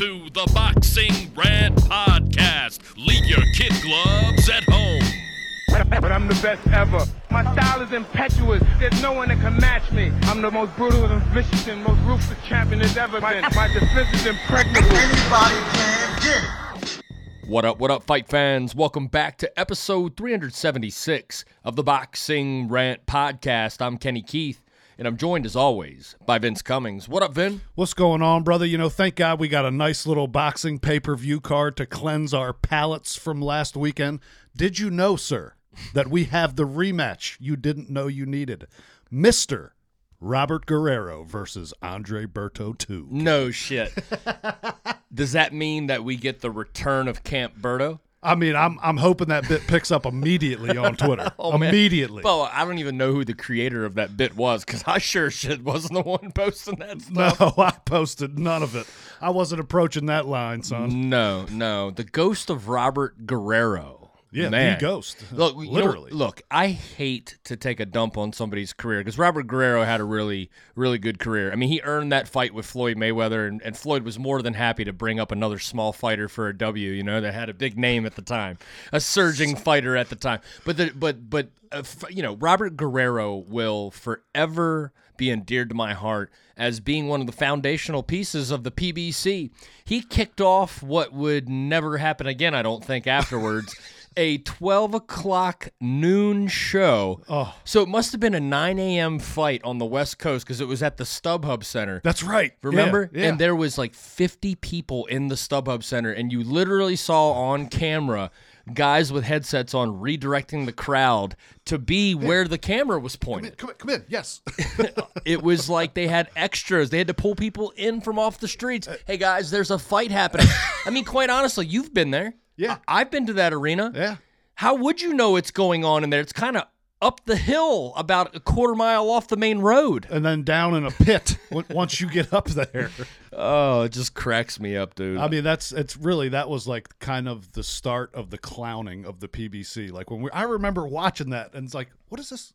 to the Boxing Rant Podcast. Leave your kid gloves at home. But I'm the best ever. My style is impetuous. There's no one that can match me. I'm the most brutal and vicious and most ruthless champion there's ever been. My defense is impregnable. Anybody can get it. What up, what up, fight fans? Welcome back to episode 376 of the Boxing Rant Podcast. I'm Kenny Keith, and I'm joined as always by Vince Cummings. What up, Vin? What's going on, brother? You know, thank God we got a nice little boxing pay per view card to cleanse our palates from last weekend. Did you know, sir, that we have the rematch you didn't know you needed? Mr. Robert Guerrero versus Andre Berto 2. No shit. Does that mean that we get the return of Camp Berto? I mean, I'm I'm hoping that bit picks up immediately on Twitter. Oh, immediately. Well, I don't even know who the creator of that bit was because I sure shit wasn't the one posting that stuff. no, I posted none of it. I wasn't approaching that line, son. No, no. The ghost of Robert Guerrero. Yeah, the Man. ghost. Look, you know, Literally. look, I hate to take a dump on somebody's career because Robert Guerrero had a really, really good career. I mean, he earned that fight with Floyd Mayweather, and, and Floyd was more than happy to bring up another small fighter for a W. You know, that had a big name at the time, a surging fighter at the time. But the, but but uh, you know, Robert Guerrero will forever be endeared to my heart as being one of the foundational pieces of the PBC. He kicked off what would never happen again, I don't think, afterwards. A 12 o'clock noon show. Oh. So it must have been a 9 a.m. fight on the West Coast because it was at the StubHub Center. That's right. Remember? Yeah, yeah. And there was like 50 people in the StubHub Center, and you literally saw on camera guys with headsets on redirecting the crowd to be where the camera was pointed. come in, come in. Yes. It was like they had extras. They had to pull people in from off the streets. Uh, hey guys, there's a fight happening. I mean, quite honestly, you've been there. Yeah. I- I've been to that arena. yeah. How would you know what's going on in there? It's kind of up the hill, about a quarter mile off the main road. and then down in a pit once you get up there. Oh, it just cracks me up, dude. I mean, that's it's really that was like kind of the start of the clowning of the PBC. Like when we, I remember watching that, and it's like, what is this?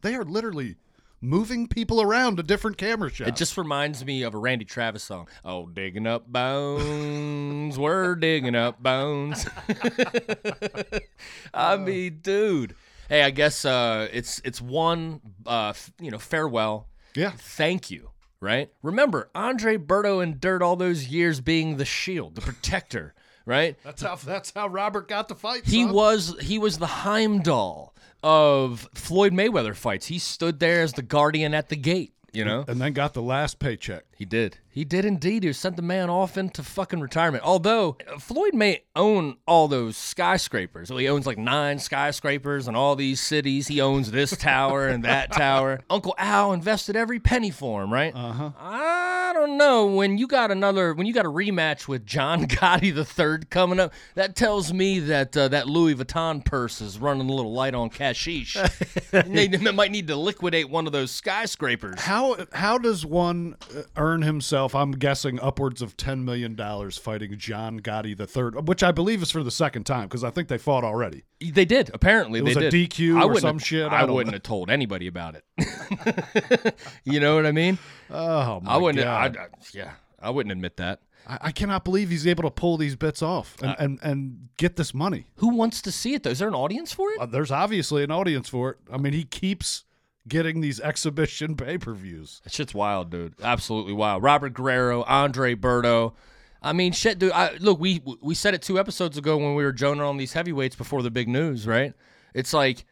They are literally moving people around to different camera shots. It just reminds me of a Randy Travis song. Oh, digging up bones, we're digging up bones. I mean, dude. Hey, I guess uh, it's it's one, uh, f- you know, farewell. yeah, Thank you. Right. Remember, Andre Berto endured all those years being the shield, the protector. Right. that's how that's how Robert got the fight. He son. was he was the Heimdall of Floyd Mayweather fights. He stood there as the guardian at the gate. You know. and then got the last paycheck. He did. He did indeed. He sent the man off into fucking retirement. Although Floyd may own all those skyscrapers. Well, he owns like nine skyscrapers in all these cities. He owns this tower and that tower. Uncle Al invested every penny for him, right? Uh huh. I don't know. When you got another, when you got a rematch with John Gotti the third coming up, that tells me that uh, that Louis Vuitton purse is running a little light on cashish. they, they might need to liquidate one of those skyscrapers. How how does one uh, earn himself? I'm guessing upwards of ten million dollars fighting John Gotti the third, which I believe is for the second time because I think they fought already. They did. Apparently, It they was a did. DQ I or some have- shit, I I, wouldn't know. have told anybody about it. you know what I mean? Oh my I wouldn't. god! I, I- yeah, I wouldn't admit that. I, cannot believe he's able to pull these bits off Uh, and, and, and get this money. Who wants to see it though? Is there an audience for it? Uh, there's obviously an audience for it. I mean, he keeps getting these exhibition pay per views. That shit's wild, dude. Absolutely wild. Robert Guerrero, Andre Berto. I mean, shit, dude. I, look, we we said it two episodes ago when we were joning on these heavyweights before the big news, right? It's like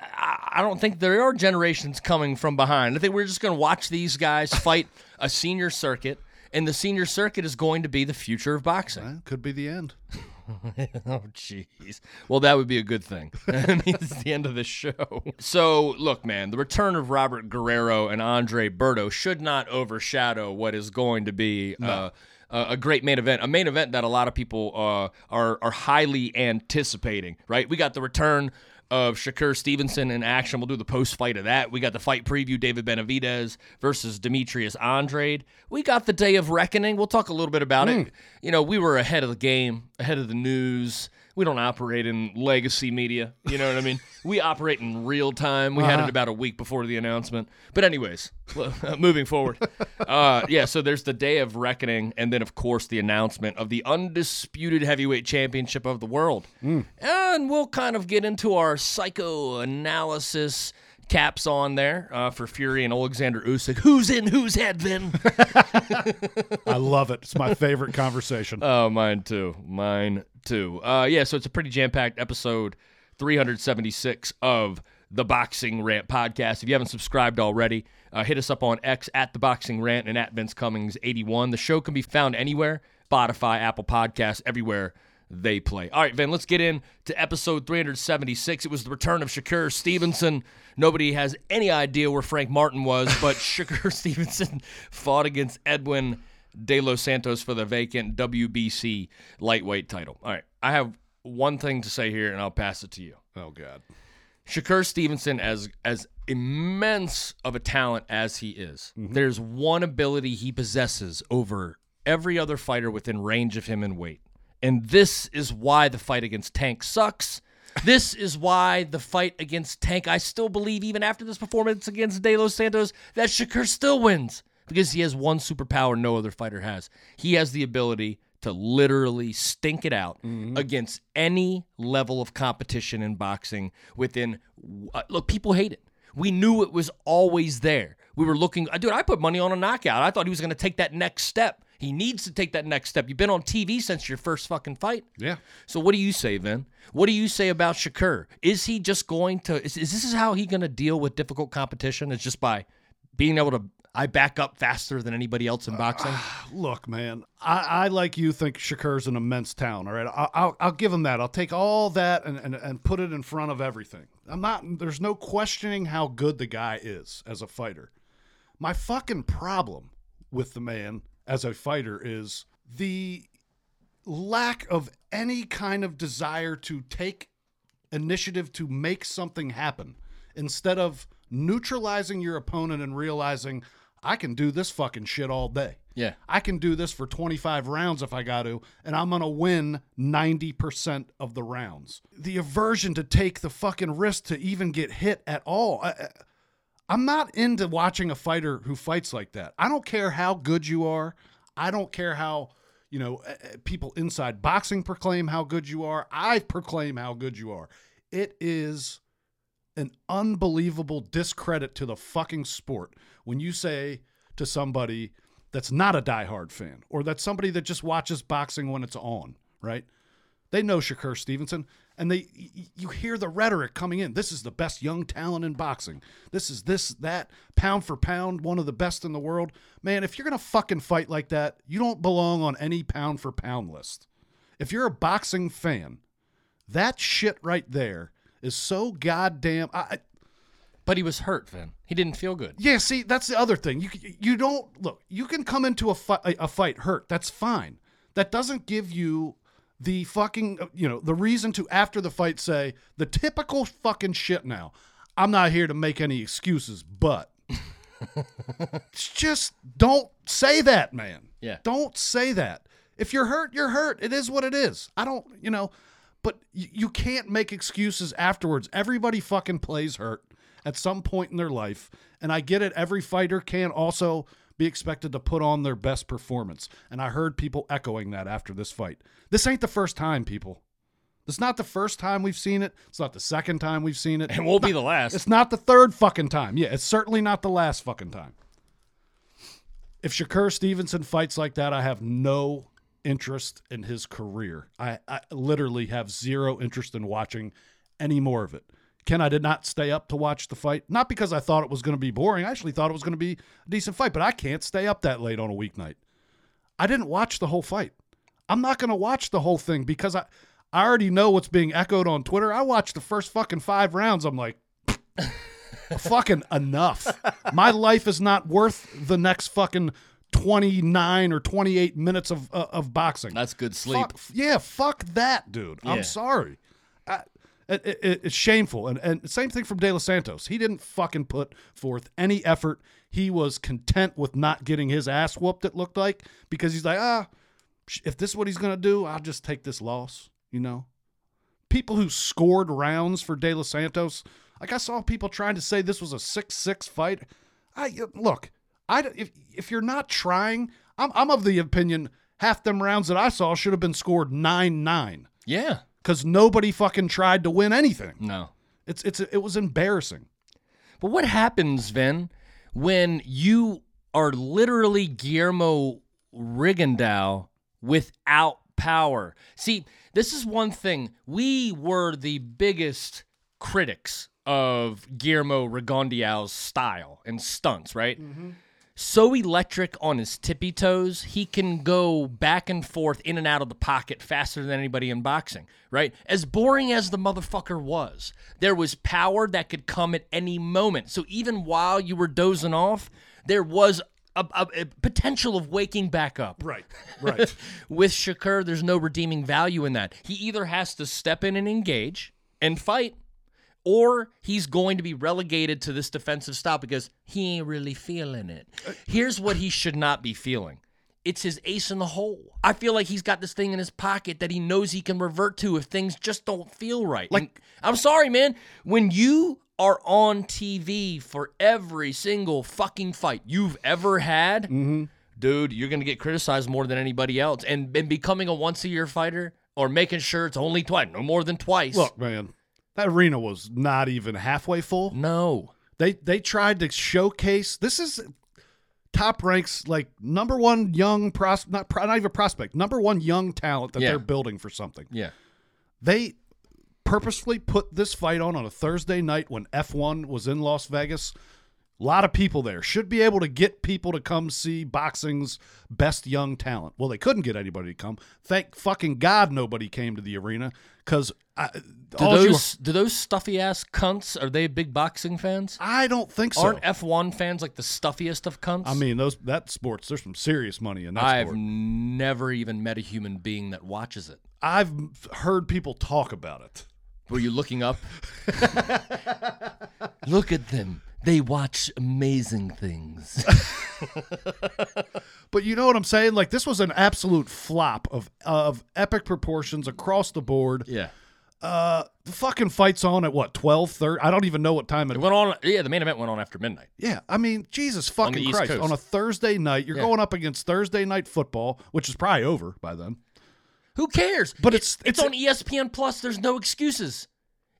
I, I don't think there are generations coming from behind. I think we're just going to watch these guys fight a senior circuit, and the senior circuit is going to be the future of boxing. Eh, could be the end. Oh, jeez. Well, that would be a good thing. I mean, it's the end of the show. So, look, man, the return of Robert Guerrero and Andre Berto should not overshadow what is going to be uh, a, a great main event. A main event that a lot of people uh, are are highly anticipating. Right? We got the return of Shakur Stevenson in action. We'll do the post fight of that. We got the fight preview David Benavidez versus Demetrius Andrade. We got the day of reckoning. We'll talk a little bit about it. Hmm. You know, we were ahead of the game, ahead of the news. We don't operate in legacy media. You know what I mean? we operate in real time. We had Uh-huh. it about a week before the announcement. But anyways, moving forward. Uh, yeah, so there's the day of reckoning, and then of course the announcement of the undisputed heavyweight championship of the world. And we'll kind of get into our psychoanalysis caps on there uh, for Fury and Alexander Usyk. Who's in whose head, Vin? I love it. It's my favorite conversation. Oh, mine too. Mine too. Uh, yeah, so it's a pretty jam packed episode 376 of the Boxing Rant podcast. If you haven't subscribed already, uh, hit us up on X at the Boxing Rant and at Vince Cummings 81. The show can be found anywhere Spotify, Apple Podcasts, everywhere they play. All right, Vin, let's get in to episode 376. It was the return of Shakur Stevenson. Nobody has any idea where Frank Martin was, but Shakur Stevenson fought against Edwin De Los Santos for the vacant WBC lightweight title. All right, I have one thing to say here, and I'll pass it to you. oh God. Shakur Stevenson, as as immense of a talent as he is, mm-hmm. there's one ability he possesses over every other fighter within range of him in weight. And this is why the fight against Tank sucks. This is why the fight against Tank, I still believe, even after this performance against De Los Santos, that Shakur still wins. Because he has one superpower no other fighter has. He has the ability to literally stink it out against any level of competition in boxing within uh, look people hate it. We knew it was always there. We were looking dude i put money on a knockout. I thought he was going to take that next step he needs to take that next step you've been on tv since your first fucking fight Yeah. so what do you say, Vin? What do you say about Shakur? Is he just going to? Is, is this how he going to deal with difficult competition? It's just by being able to. I back up faster than anybody else in boxing. Ah, look, man, I, I like you think Shakur's an immense talent. All right, I'll, I'll, I'll give him that. I'll take all that and, and, and put it in front of everything. I'm not. There's no questioning how good the guy is as a fighter. My fucking problem with the man as a fighter is the lack of any kind of desire to take initiative to make something happen instead of neutralizing your opponent and realizing I can do this fucking shit all day. Yeah. I can do this for 25 rounds if I got to, and I'm going to win 90% of the rounds. The aversion to take the fucking risk to even get hit at all. I, I'm not into watching a fighter who fights like that. I don't care how good you are. I don't care how, you know, uh, uh, people inside boxing proclaim how good you are. I proclaim how good you are. It is an unbelievable discredit to the fucking sport when you say to somebody that's not a diehard fan or that's somebody that just watches boxing when it's on, right? They know Shakur Stevenson and they you hear the rhetoric coming in. This is the best young talent in boxing. This is this that pound for pound one of the best in the world. Man, if you're going to fucking fight like that, you don't belong on any pound for pound list. If you're a boxing fan, that shit right there is so goddamn I, But he was hurt, Vin. He didn't feel good. yeah, see, that's the other thing. You you don't look. You can come into a fight a fight hurt. That's fine. That doesn't give you the fucking uh, you know the reason to after the fight say the typical fucking shit. Now, I'm not here to make any excuses, but it's just don't say that, man. Yeah. Don't say that. If you're hurt, you're hurt. It is what it is. I don't, you know, but y- you can't make excuses afterwards. Everybody fucking plays hurt at some point in their life. And I get it. Every fighter can also be expected to put on their best performance. And I heard people echoing that after this fight. This ain't the first time, people. It's not the first time we've seen it. It's not the second time we've seen it. It won't be the last. It's not the third fucking time. Yeah, it's certainly not the last fucking time. If Shakur Stevenson fights like that, I have no interest in his career. I, I literally have zero interest in watching any more of it. Ken, I did not stay up to watch the fight. Not because I thought it was going to be boring. I actually thought it was going to be a decent fight, but I can't stay up that late on a weeknight. I didn't watch the whole fight. I'm not going to watch the whole thing because I, I already know what's being echoed on Twitter. I watched the first fucking five rounds. I'm like, fucking enough. My life is not worth the next fucking 29 or 28 minutes of uh, of boxing. That's good sleep. Fuck, yeah, fuck that, dude. Yeah. I'm sorry. It, it, it's shameful. And, and same thing from De Los Santos. He didn't fucking put forth any effort. He was content with not getting his ass whooped, it looked like, because he's like, ah, if this is what he's going to do, I'll just take this loss, you know? people who scored rounds for De Los Santos. Like I saw people trying to say this was a six-six fight. I look, I if if you're not trying, I'm I'm of the opinion half them rounds that I saw should have been scored nine-nine Yeah. Because nobody fucking tried to win anything. No. It's it's it was embarrassing. But what happens, Vin, when you are literally Guillermo Rigondeaux without power? See, this is one thing. We were the biggest critics of Guillermo Rigondeaux's style and stunts, right? Mm-hmm. So electric on his tippy toes, he can go back and forth in and out of the pocket faster than anybody in boxing, right? As boring as the motherfucker was, there was power that could come at any moment. So even while you were dozing off, there was a, a- a potential of waking back up. Right. Right. With Shakur, there's no redeeming value in that. He either has to step in and engage and fight, or he's going to be relegated to this defensive style because he ain't really feeling it. Here's what he should not be feeling. It's his ace in the hole. I feel like he's got this thing in his pocket that he knows he can revert to if things just don't feel right. Like, I'm sorry, man. When you are on TV for every single fucking fight you've ever had, mm-hmm. dude, you're gonna get criticized more than anybody else. And, and becoming a once a year fighter or making sure it's only twice, no more than twice. Look, man, that arena was not even halfway full. no. They they tried to showcase this is top ranks like number one young pros not pro, not even prospect number one young talent that Yeah. they're building for something. Yeah. They purposefully put this fight on on a Thursday night when F1 was in Las Vegas. A lot of people there should be able to get people to come see boxing's best young talent. Well, they couldn't get anybody to come. Thank fucking God nobody came to the arena because Do those do those stuffy ass cunts are they big boxing fans? I don't think so. Aren't F1 fans like the stuffiest of cunts? I mean, those that sports. There's some serious money in that I've sport. never even met a human being that watches it. I've heard people talk about it. Were you looking up? Look at them. They watch amazing things. But you know what I'm saying? Like this was an absolute flop of of epic proportions across the board. yeah. Uh, the fucking fight's on at what 12, 30? I don't even know what time it. It went on yeah, the main event went on after midnight. Yeah, I mean, Jesus fucking East Christ! Coast. On a Thursday night, you're Yeah. going up against Thursday night football, which is probably over by then. Who cares? But It- it's- it's, it's- on ESPN Plus. There's no excuses.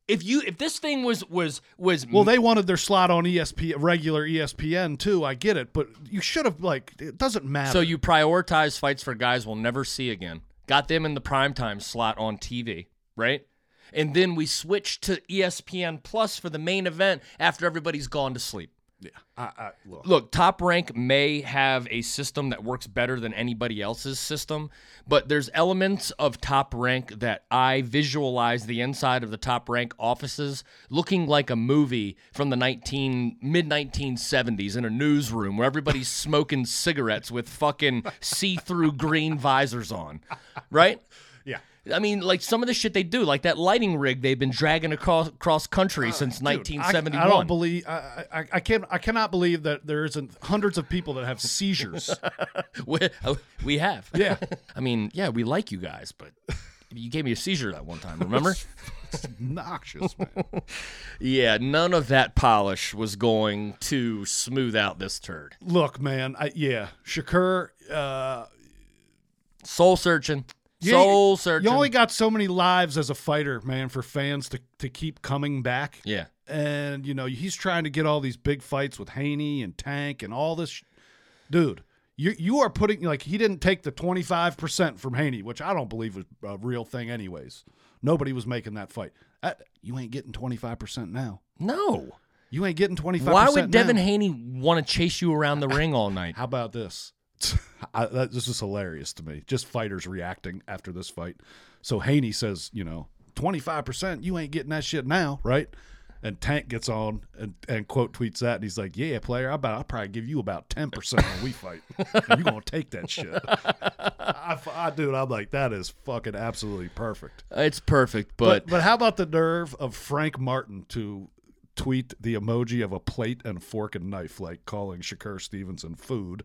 If you if this thing was was was Well, they wanted their slot on E ESP, regular ESPN too. I get it, but you should have like it doesn't matter. So you prioritize fights for guys we'll never see again. Got them in the primetime slot on TV, right? And then we switch to ESPN Plus for the main event after everybody's gone to sleep. Yeah, I, I, look, Look, Top Rank may have a system that works better than anybody else's system, but there's elements of Top Rank that I visualize the inside of the Top Rank offices looking like a movie from the 19 mid 1970s in a newsroom where everybody's smoking cigarettes with fucking see-through green visors on. Right? I mean, like some of the shit they do, like that lighting rig they've been dragging across cross country since Uh, Dude, I- 1971. I, don't believe. I, I, I can't. I cannot believe that there isn't hundreds of people that have seizures. we, we have. Yeah. I mean, yeah, we like you guys, but you gave me a seizure that one time, remember? Noxious, man. yeah, none of that polish was going to smooth out this turd. Look, man. I, yeah, Shakur. Uh, Soul searching. You- Soul searching. You only got so many lives as a fighter, man, for fans to to keep coming back. yeah. and you know he's trying to get all these big fights with Haney and Tank and all this. Sh- Dude, you you are putting like he didn't take the twenty five percent from Haney, which I don't believe was a real thing, anyways. Nobody was making that fight. That, you ain't getting twenty five percent now. No. You ain't getting twenty five. Why would Devin Haney want to chase you around the ring all night? How about this? I, that, this is hilarious to me. Just fighters reacting after this fight. So Haney says, you know, 25%, you ain't getting that shit now, right? And Tank gets on and, and quote tweets that, and he's like, "Yeah, player, I bet I'll probably give you about ten percent when we fight. you gonna take that shit." I, I, dude, I'm like, that is fucking absolutely perfect. It's perfect, But but, but how about the nerve of Frank Martin to tweet the emoji of a plate and fork and knife, like calling Shakur Stevenson food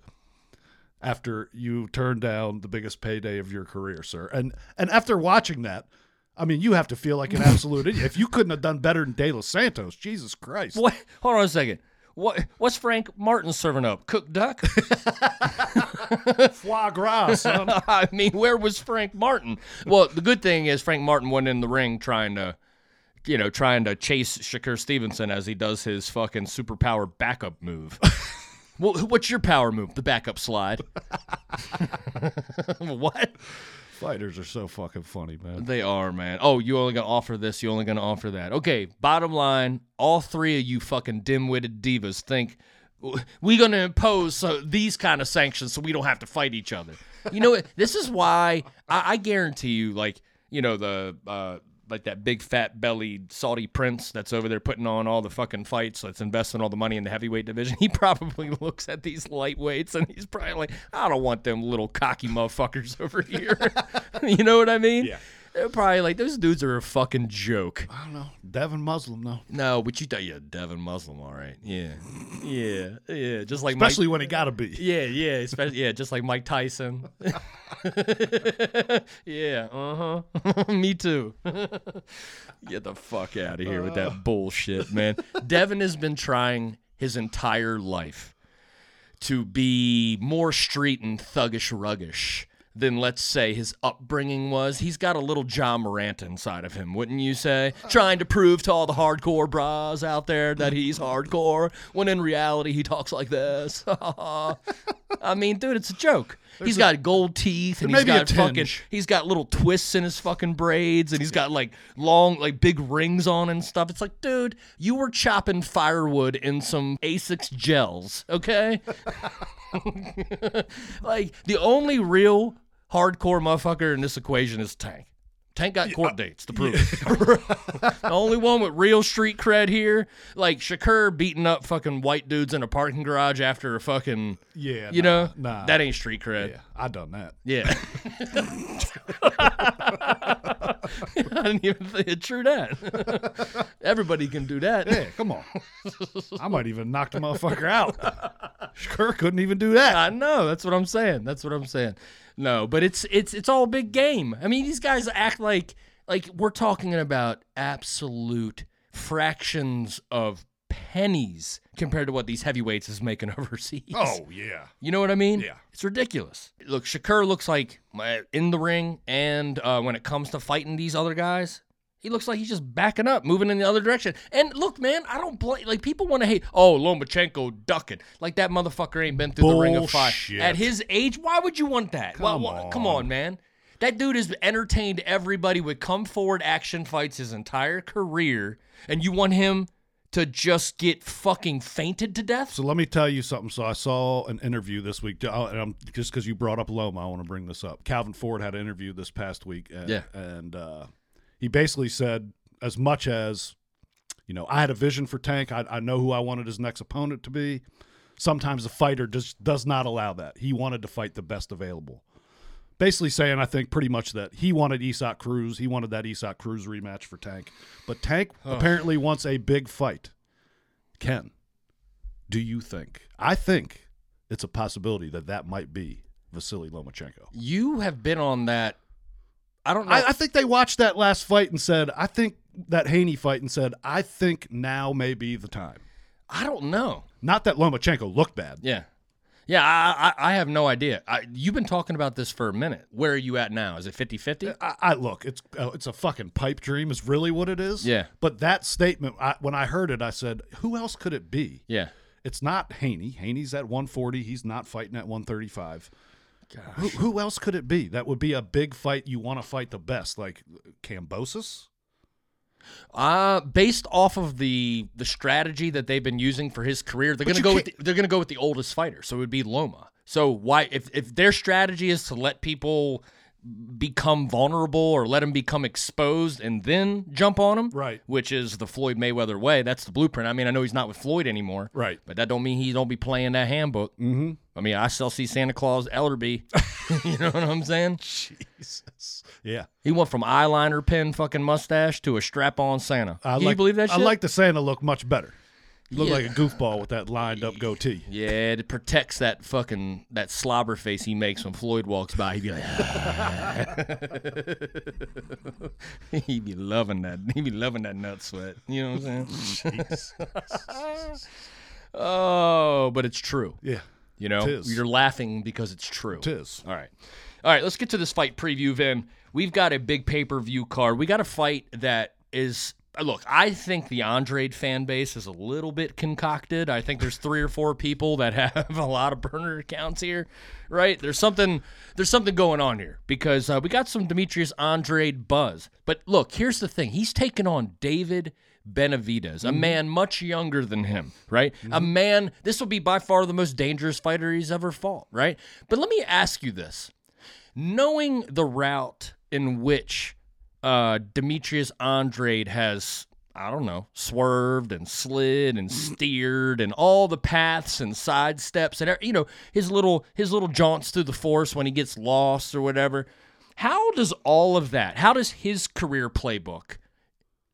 after you turned down the biggest payday of your career, sir? And and after watching that, I mean, you have to feel like an absolute idiot. If you couldn't have done better than De Los Santos, Jesus Christ. What? Hold on a second. What? What's Frank Martin serving up? Cooked duck? Foie gras. I mean, where was Frank Martin? Well, the good thing is Frank Martin wasn't in the ring trying to, you know, trying to chase Shakur Stevenson as he does his fucking superpower backup move. well, what's your power move? The backup slide. what? Fighters are so fucking funny, man. They are, man. Oh, you only gonna offer this, you only gonna offer that. Okay, bottom line, all three of you fucking dim-witted divas think we gonna impose so, these kind of sanctions so we don't have to fight each other. You know, what? this is why I, I guarantee you, like, you know, the uh, like that big fat bellied Saudi prince that's over there putting on all the fucking fights, that's investing all the money in the heavyweight division. He probably looks at these lightweights and he's probably like, I don't want them little cocky motherfuckers over here. you know what I mean? Yeah. They're probably like those dudes are a fucking joke. I don't know. Devin Muslim, though. No, but you thought you had Devin Muslim, all right? Yeah, yeah, yeah. Just like Especially Mike, when it got to be. yeah, yeah, especially yeah, just like Mike Tyson. yeah, uh huh. Me too. Get the fuck out of here with that bullshit, man. Devin has been trying his entire life to be more street and thuggish ruggish than let's say his upbringing was. He's got a little Ja Morant inside of him, wouldn't you say? Trying to prove to all the hardcore bras out there that he's hardcore, when in reality he talks like this. I mean, dude, it's a joke. He's got gold teeth and he's a got fucking he's got little twists in his fucking braids and he's got like long like big rings on and stuff. It's like, dude, you were chopping firewood in some Asics gels, okay? like the only real hardcore motherfucker in this equation is Tank. Tank got court uh, dates to prove it. the only one with real street cred here, like Shakur beating up fucking white dudes in a parking garage after a fucking, Yeah. you nah, know, Nah. that ain't street cred. Yeah, I done that. Yeah. I didn't even think true that. Everybody can do that. Yeah, come on. I might even knock the motherfucker out. Shakur couldn't even do that. I know. That's what I'm saying. That's what I'm saying. No, but it's it's it's all a big game. I mean, these guys act like like we're talking about absolute fractions of pennies compared to what these heavyweights is making overseas. Oh, yeah. You know what I mean? Yeah. It's ridiculous. Look, Shakur looks like uh, in the ring, and uh, when it comes to fighting these other guys, he looks like he's just backing up, moving in the other direction. And look, man, I don't blame. Like people want to hate. Oh, Lomachenko ducking. Like that motherfucker ain't been through the ring of fire at his age. Why would you want that? Come Why- why- come on, man. That dude has entertained everybody with come forward action fights his entire career, and you want him to just get fucking fainted to death? So let me tell you something. So I saw an interview this week, uh, and I'm, just because you brought up Loma, I want to bring this up. Calvin Ford had an interview this past week, and, Yeah. and uh, he basically said, as much as you know, I had a vision for Tank. I, I know who I wanted his next opponent to be. Sometimes a fighter just does not allow that. He wanted to fight the best available. Basically saying, I think pretty much that he wanted Isaac Cruz. He wanted that Isaac Cruz rematch for Tank, but Tank apparently wants a big fight. Ken, do you think? I think it's a possibility that that might be Vasily Lomachenko. You have been on that. I don't know. I, I think they watched that last fight and said, I think that Haney fight and said, I think now may be the time. I don't know. Not that Lomachenko looked bad. Yeah. Yeah, I, I, I have no idea. I, you've been talking about this for a minute. Where are you at now? Is it 50 50? I, I look, it's uh, it's a fucking pipe dream. Is really what it is. Yeah. But that statement, I, when I heard it, I said, "Who else could it be?" Yeah. It's not Haney. Haney's at 140. He's not fighting at 135. Who, who else could it be? That would be a big fight. You want to fight the best, like Kambosos. Uh, based off of the the strategy that they've been using for his career, they're gonna you go with the, they're gonna go with the oldest fighter. So it would be Loma. So why if if their strategy is to let people become vulnerable or let them become exposed and then jump on them, Right. Which is the Floyd Mayweather way. That's the blueprint. I mean, I know he's not with Floyd anymore, Right. But that don't mean he don't be playing that handbook. Mm-hmm. I mean, I still see Santa Claus Ellerbe. you know what I'm saying? Jesus. Yeah. He went from eyeliner pen fucking mustache to a strap on Santa. I Can like, you believe that shit? I like the Santa look much better. You look Yeah. like a goofball with that lined up goatee. Yeah, it protects that fucking that slobber face he makes when Floyd walks by. He'd be like, he'd be loving that. He'd be loving that nut sweat. You know what I'm saying? oh, but it's true. Yeah, You know, It is. you're laughing because it's true. it is. All right. All right, let's get to this fight preview, Vin. We've got a big pay per view card. We got a fight that is. uh, Look, I think the Andrade fan base is a little bit concocted. I think there's three or four people that have a lot of burner accounts here, right? There's something, there's something going on here because uh, we got some Demetrius Andrade buzz. But look, here's the thing: he's taking on David Benavidez, a mm-hmm. man much younger than him, right? A mm-hmm. man. This will be by far the most dangerous fighter he's ever fought, right? But let me ask you this: knowing the route in which uh, Demetrius Andrade has, I don't know, swerved and slid and mm-hmm. steered and all the paths and side steps and you know his little his little jaunts through the forest when he gets lost or whatever. How does all of that? How does his career playbook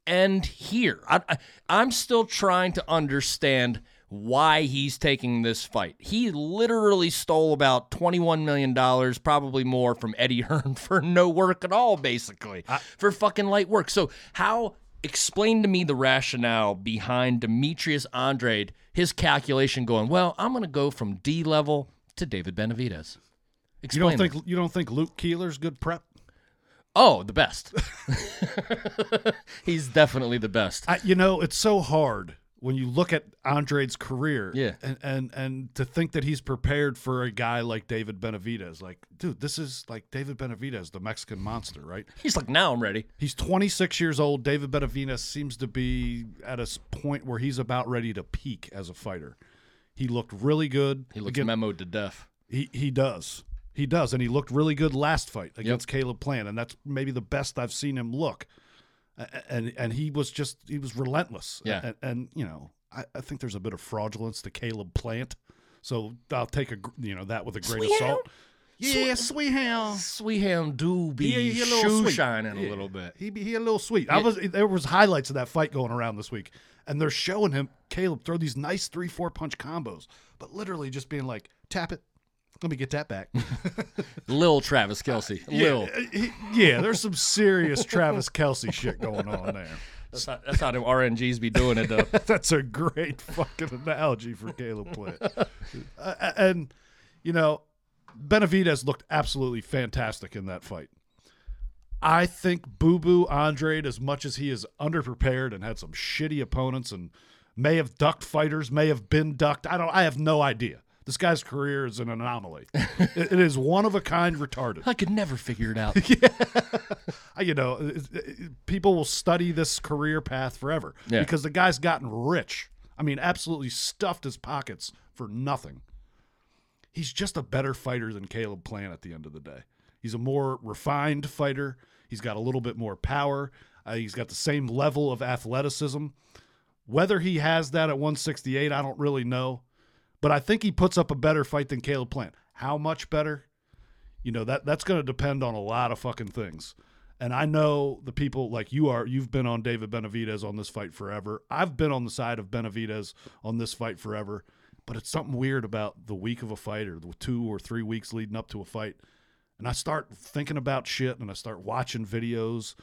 end here? I, I, I'm still trying to understand why he's taking this fight. He literally stole about $21 million, probably more, from Eddie Hearn for no work at all, basically, for fucking light work. So, how, explain to me the rationale behind Demetrius Andrade, his calculation going, well, I'm going to go from D level to David Benavidez. You Explain don't think that. you don't think Luke Keeler's good prep? Oh, the best. He's definitely the best. I, you know, it's so hard when you look at Andre's career, Yeah. and, and and to think that he's prepared for a guy like David Benavidez. Like, dude, this is like David Benavidez, the Mexican monster, right? He's like, now I'm ready. He's 26 years old. David Benavidez seems to be at a point where he's about ready to peak as a fighter. He looked really good. He looks Again, memoed to death. he he does. He does, and he looked really good last fight against Caleb Plant, and that's maybe the best I've seen him look. And and he was just he was relentless. Yeah. And, and you know, I, I think there's a bit of fraudulence to Caleb Plant, so I'll take a you know that with a grain of Sweet salt. Sweet- Yeah, sweet ham. Sweet ham do be He- he a little shoe sweet. shining Yeah. a little bit. He be he a little sweet. I was there was highlights of that fight going around this week, and they're showing him Caleb throw these nice three four punch combos, but literally just being like tap it. Let me get that back. Lil Travis Kelce. Lil. Yeah, he- yeah, there's some serious Travis Kelce shit going on there. That's how, that's how them RNGs be doing it, though. That's a great fucking analogy for Caleb Plant. Uh, and, you know, Benavidez looked absolutely fantastic in that fight. I think Boo Boo Andrade, as much as he is underprepared and had some shitty opponents and may have ducked fighters, may have been ducked. I don't. I have no idea. This guy's career is an anomaly. it, it is one of a kind, retarded. I could never figure it out. I- you know, it- it- people will study this career path forever Yeah. because the guy's gotten rich. I mean, absolutely stuffed his pockets for nothing. He's just a better fighter than Caleb Plant at the end of the day. He's a more refined fighter. He's got a little bit more power. Uh, he's got the same level of athleticism. Whether he has that at 168, I don't really know. But I think he puts up a better fight than Caleb Plant. How much better? You know, that that's going to depend on a lot of fucking things. And I know the people like you are, you've been on David Benavidez on this fight forever. I've been on the side of Benavidez on this fight forever. But it's something weird about the week of a fight or the two or three weeks leading up to a fight. And I start thinking about shit and I start watching videos.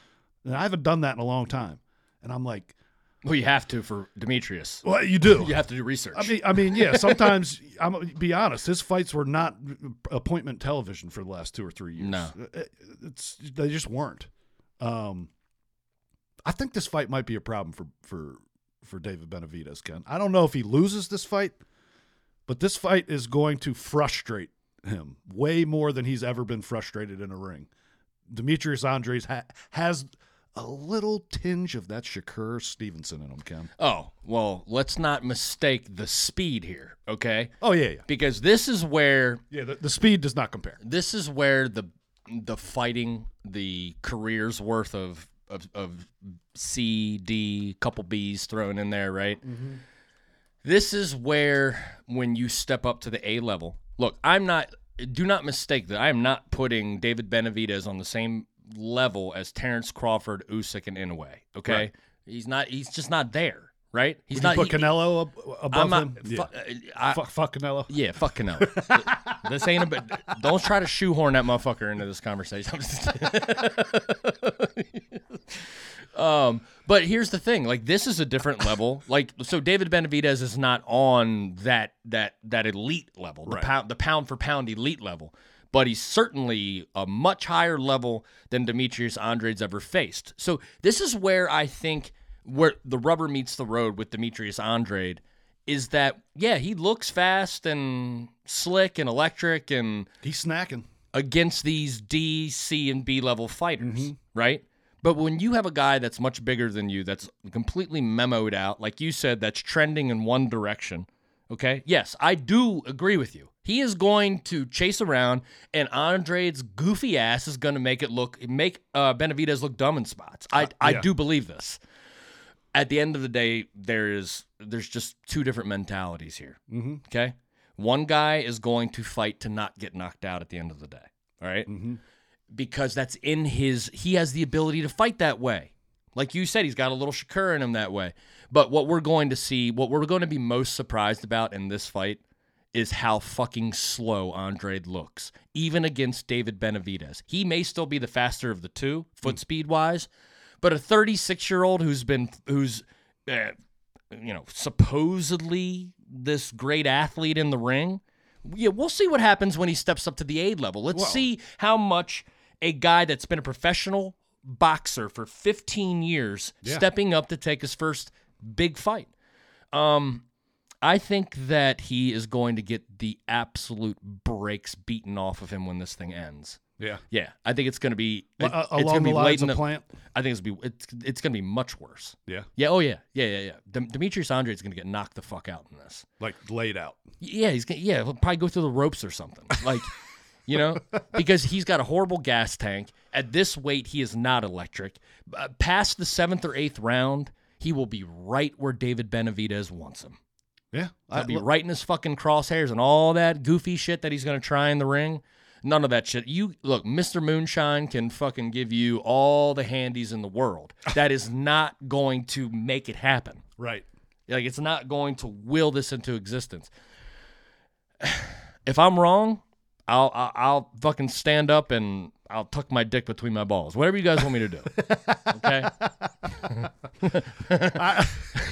And I haven't done that in a long time. And I'm like, Well, you have to for Demetrius. well, you do. You have to do research. I mean, I mean, yeah. Sometimes I'm gonna be honest. His fights were not appointment television for the last two or three years. No. It's they just weren't. Um, I think this fight might be a problem for for for David Benavidez. Ken, I don't know if he loses this fight, but this fight is going to frustrate him way more than he's ever been frustrated in a ring. Demetrius Andrade ha- has a little tinge of that Shakur Stevenson in him, Ken. oh, well, let's not mistake the speed here, okay? Oh yeah, yeah, Because this is where yeah. The, the speed does not compare. this is where the the fighting, the career's worth of of, of C, D, couple B's thrown in there, right? Mm-hmm. This is where when you step up to the A level. Look, I'm not. Do not mistake that. I am not putting David Benavidez on the same level as Terrence Crawford, Usyk, and Inoue. Okay, Right. he's not. He's just not there. right? He's Would not. you put he- Canelo ab- above not. him? fu- yeah. I- fuck, fuck Canelo. Yeah, fuck Canelo. this ain't about. Don't try to shoehorn that motherfucker into this conversation. Um, but here's the thing: like, this is a different level. Like, so David Benavidez is not on that that that elite level, the Right. pound the pound for pound elite level. But he's certainly a much higher level than Demetrius Andrade's ever faced. So this is where I think where the rubber meets the road with Demetrius Andrade is that yeah he looks fast and slick and electric and He's snacking. against these D, C, and B level fighters, mm-hmm. right? But when you have a guy that's much bigger than you, that's completely memoed out, like you said, that's trending in one direction, okay? Yes, I do agree with you. He is going to chase around, and Andre's goofy ass is going to make it look make uh, Benavidez look dumb in spots. I I yeah. do believe this. At the end of the day, there is there's just two different mentalities here. Mm-hmm. Okay. One guy is going to fight to not get knocked out at the end of the day. All right? Mm-hmm. Because that's in his, he has the ability to fight that way. Like you said, he's got a little Shakur in him that way. But what we're going to see, what we're going to be most surprised about in this fight is how fucking slow Andre looks, even against David Benavidez. He may still be the faster of the two, foot speed wise, but a 36 year old who's been, who's, uh, you know, supposedly this great athlete in the ring. Yeah, we'll see what happens when he steps up to the A level. Let's see how much a guy that's been a professional boxer for 15 years Yeah. stepping up to take his first big fight. Um I think that he is going to get the absolute brakes beaten off of him when this thing ends. Yeah. Yeah, I think it's going to be Uh, it's along gonna the be lines of the plant. I think it's gonna be it's it's going to be much worse. Yeah. Yeah. Oh yeah. Yeah. Yeah. Yeah. Dem- Demetrius Andrade is going to get knocked the fuck out in this. Like laid out. Yeah. He's gonna. Yeah. He'll probably go through the ropes or something. Like, you know, because he's got a horrible gas tank. At this weight, he is not electric. Uh, past the seventh or eighth round, he will be right where David Benavidez wants him. Yeah. He'll I, be right in his fucking crosshairs and all that goofy shit that he's going to try in the ring. None of that shit. You look, Mr. Moonshine can fucking give you all the handies in the world. That is not going to make it happen. right. Like it's not going to will this into existence. If I'm wrong, I'll I'll, I'll fucking stand up and I'll tuck my dick between my balls. Whatever you guys want me to do. Okay.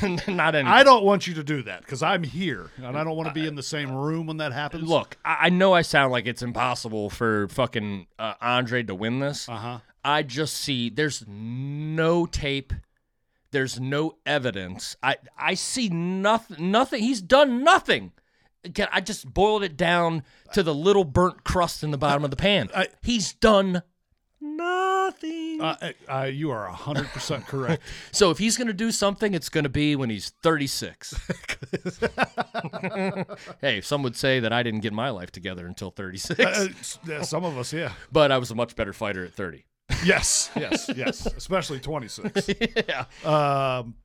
not any. I don't want you to do that because I'm here and I don't want to be in the same room when that happens. Look, I, I know I sound like it's impossible for fucking uh, Andre to win this. Uh huh. I just see there's no tape. There's no evidence. I I see nothing. Nothing. He's done nothing. Again, I just boiled it down to the little burnt crust in the bottom of the pan. I- He's done nothing. Uh, uh, you are hundred percent correct. so if he's gonna do something, it's gonna be when he's 36. hey, some would say that I didn't get my life together until 36, Uh, s- yeah, some of us, yeah. but I was a much better fighter at 30. Yes, yes, yes. Especially twenty six. yeah. Um,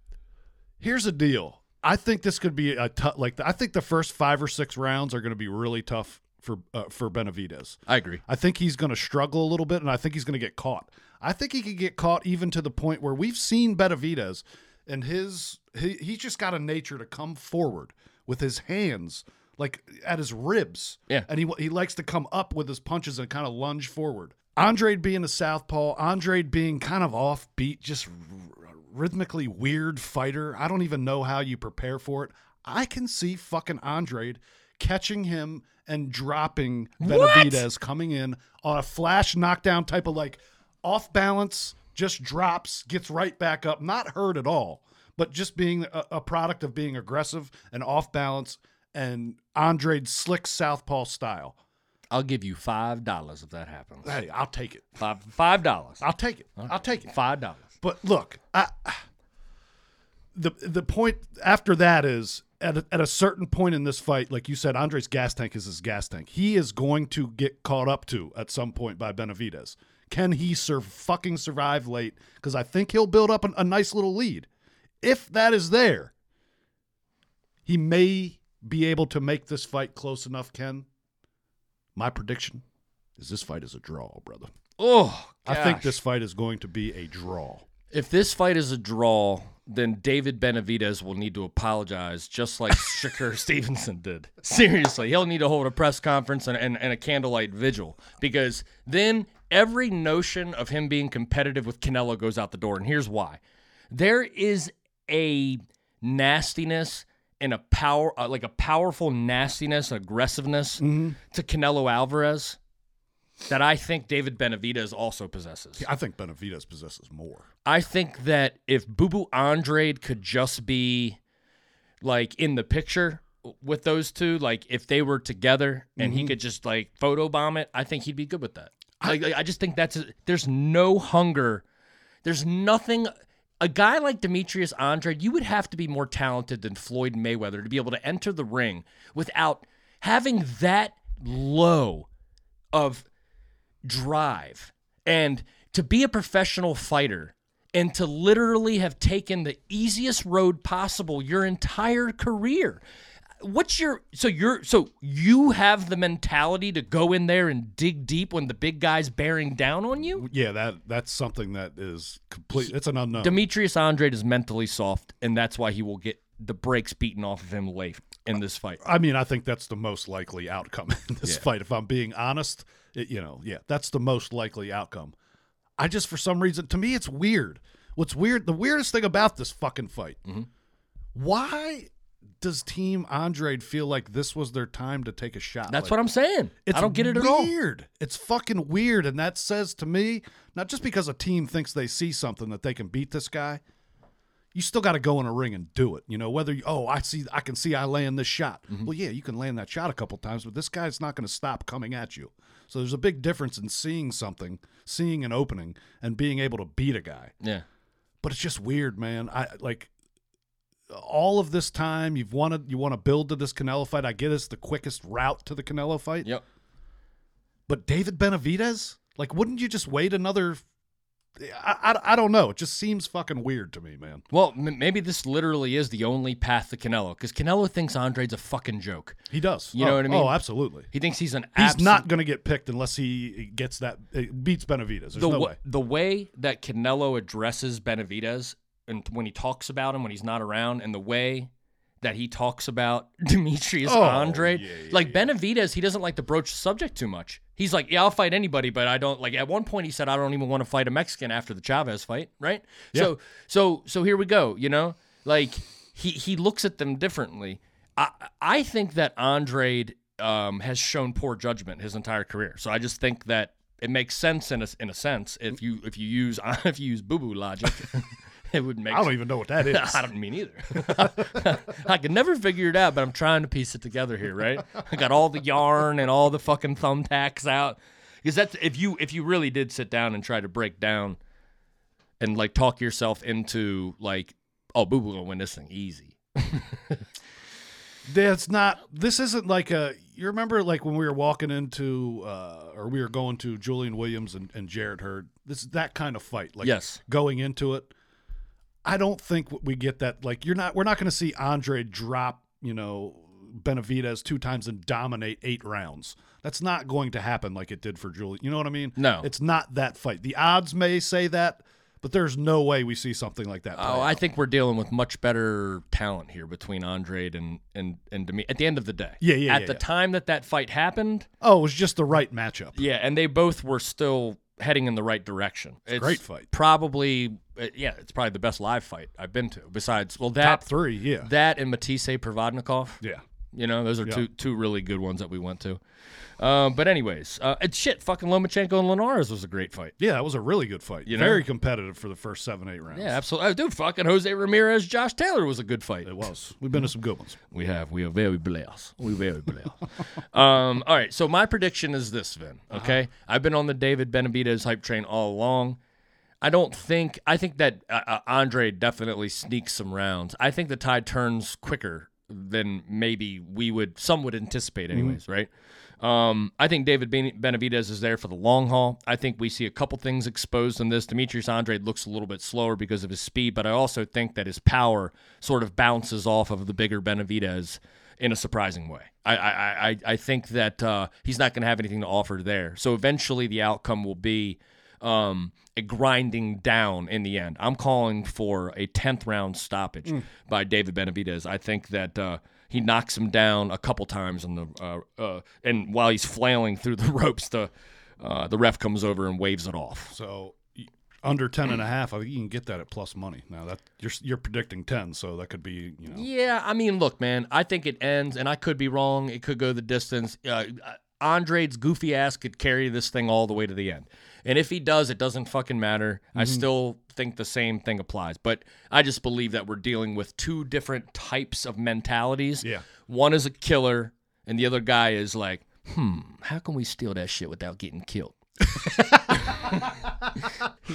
here's the deal. I think this could be a tough. Like I think the first five or six rounds are going to be really tough for uh, for Benavidez. I agree. I think he's going to struggle a little bit, and I think he's going to get caught. I think he could get caught even to the point where we've seen Benavidez, and his he he's just got a nature to come forward with his hands like at his ribs. Yeah. and he he likes to come up with his punches and kind of lunge forward. Andre being a southpaw, Andre being kind of offbeat, just r- rhythmically weird fighter. I don't even know how you prepare for it. I can see fucking Andre catching him and dropping Benavidez coming in on a flash knockdown type of like off balance, just drops, gets right back up, not hurt at all, but just being a, a product of being aggressive and off balance and Andre's slick southpaw style. I'll give you five dollars if that happens. Hey, I'll take it. Five five dollars. I'll take it. I'll take it. Five dollars. But look, I, the the point after that is at a, at a certain point in this fight, like you said, Andre's gas tank is his gas tank. He is going to get caught up to at some point by Benavidez. Can he sur- fucking survive late? Because I think he'll build up an, a nice little lead. If that is there, he may be able to make this fight close enough. Ken, my prediction is this fight is a draw, brother. Oh, I think this fight is going to be a draw. If this fight is a draw, then David Benavidez will need to apologize, just like Shakur Stevenson did. Seriously, he'll need to hold a press conference and, and, and a candlelight vigil because then every notion of him being competitive with Canelo goes out the door. And here's why there is a nastiness and a power, uh, like a powerful nastiness, aggressiveness to Canelo Alvarez that I think David Benavidez also possesses. I think Benavidez possesses more. I think that if Bubu Andrade could just be like in the picture with those two, like if they were together and he could just like photobomb it, I think he'd be good with that. Like, like, I just think that's there's no hunger, there's nothing. A guy like Demetrius Andrade, you would have to be more talented than Floyd Mayweather to be able to enter the ring without having that low of drive and to be a professional fighter and to literally have taken the easiest road possible your entire career. What's your so you're so you have the mentality to go in there and dig deep when the big guy's bearing down on you? Yeah, that that's something that is complete. It's an unknown. Demetrius Andrade is mentally soft, and that's why he will get the brakes beaten off of him late in this fight. I mean, I think that's the most likely outcome in this fight. If I'm being honest, it, you know, yeah, that's the most likely outcome. I just, for some reason, to me, it's weird. What's weird, the weirdest thing about this fucking fight, Mm-hmm. why does Team Andrade feel like this was their time to take a shot? That's Like, what I'm saying. It's I don't get it at all. Weird. It's fucking weird, and that says to me, not just because a team thinks they see something that they can beat this guy. You still got to go in a ring and do it. You know whether you, oh I see I can see I land this shot. Mm-hmm. Well, yeah, you can land that shot a couple times, but this guy's not going to stop coming at you. So there's a big difference in seeing something, seeing an opening, and being able to beat a guy. Yeah. But it's just weird, man. I like all of this time you've wanted you want to build to this Canelo fight. I get it's the quickest route to the Canelo fight. Yep. But David Benavidez, like, wouldn't you just wait another? I, I, I don't know. It just seems fucking weird to me, man. Well, m- maybe this literally is the only path to Canelo because Canelo thinks Andrade's a fucking joke. He does. You oh, know what I mean? Oh, absolutely. He thinks he's an He's not going to get picked unless he gets that uh, beats Benavidez. There's the no wa- way. the way that Canelo addresses Benavidez and when he talks about him when he's not around, and the way that he talks about Demetrius Oh, Andrade, yeah, yeah, like Benavidez, he doesn't like to broach the subject too much. He's like, yeah, I'll fight anybody, but I don't like. At one point, he said, I don't even want to fight a Mexican after the Chavez fight, right? So, so, so here we go. You know, like he he looks at them differently. I I think that Andre um, has shown poor judgment his entire career. So I just think that it makes sense in a in a sense if you if you use if you use boo boo logic. It would make I don't even know what that is. I don't mean either. I can never figure it out, but I'm trying to piece it together here, right? I got all the yarn and all the fucking thumbtacks out. Because that's if you if you really did sit down and try to break down and like talk yourself into like, oh, Boo Boo gonna win this thing easy. That's not. This isn't like a. You remember, like when we were walking into, uh, or we were going to Julian Williams and, and Jarrett Hurd. This is that kind of fight. Like Yes. going into it. I don't think we get that. Like you're not. We're not going to see Andre drop. You know, Benavidez two times and dominate eight rounds. That's not going to happen like it did for Julie. You know what I mean? No. it's not that fight. The odds may say that, but there's no way we see something like that. Oh, I out. think we're dealing with much better talent here between Andrade and and and Demi. At the end of the day, Yeah, yeah, At yeah, the yeah. time that that fight happened, Oh, it was just the right matchup. Yeah, and they both were still heading in the right direction. It's great fight. Probably, uh, yeah, it's probably the best live fight I've been to. Besides, well, that Top three, yeah, that and Matthysse Provodnikov. yeah. You know, those are two two really good ones that we went to. Um, but anyways, uh, it's shit. Fucking Lomachenko and Linares was a great fight. Yeah, that was a really good fight. You know? Very competitive for the first seven, eight rounds. Yeah, absolutely. Oh, dude, fucking Jose Ramirez, Josh Taylor was a good fight. It was. We've been to some good ones. We have. We are very blessed. We very blessed. um, all right. So my prediction is this, Vin. Okay, I've been on the David Benavidez hype train all along. I don't think. I think that uh, uh, Andre definitely sneaks some rounds. I think the tide turns quicker than maybe we would. Some would anticipate, anyways. Right. Um, I think David Ben- Benavidez is there for the long haul. I think we see a couple things exposed in this. Demetrius Andrade looks a little bit slower because of his speed, but I also think that his power sort of bounces off of the bigger Benavidez in a surprising way. I I, I, I think that uh, he's not going to have anything to offer there. So eventually the outcome will be um, a grinding down in the end. I'm calling for a 10th round stoppage by David Benavidez. I think that uh, he knocks him down a couple times, in the uh, uh, and while he's flailing through the ropes, the uh, the ref comes over and waves it off. So under 10 and a half, I think you can get that at plus money. Now that you're you're predicting 10, so that could be, you know. Yeah, I mean, look, man, I think it ends, and I could be wrong. It could go the distance. Uh, Andre's goofy ass could carry this thing all the way to the end. And if he does, it doesn't fucking matter. I still think the same thing applies. But I just believe that we're dealing with two different types of mentalities. Yeah. One is a killer, and the other guy is like, hmm, how can we steal that shit without getting killed?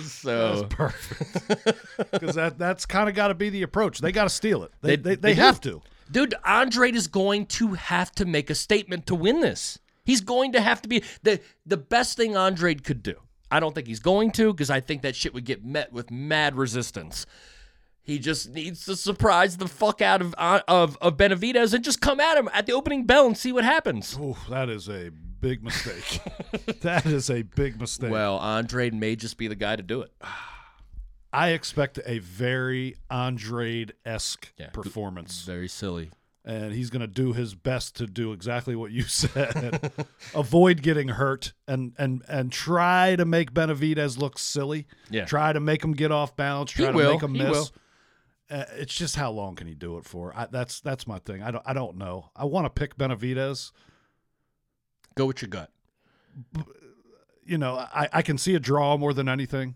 so perfect. Because that, that's kind of got to be the approach. They got to steal it. They, They- they, they, they do. have to. Dude, Andre is going to have to make a statement to win this. He's going to have to be the the best thing Andre could do. I don't think he's going to because I think that shit would get met with mad resistance. He just needs to surprise the fuck out of uh, of of Benavidez and just come at him at the opening bell and see what happens. Ooh, that is a big mistake. that is a big mistake. Well, Andre may just be the guy to do it. I expect a very Andre esque Yeah. performance. Very silly. And he's going to do his best to do exactly what you said. Avoid getting hurt and and and try to make Benavidez look silly. Yeah. Try to make him get off balance. Try He to will. make him He miss. will. Uh, it's just how long can he do it for? I, that's that's my thing. I don't I don't know. I want to pick Benavidez Go with your gut. You know, I, I can see a draw more than anything.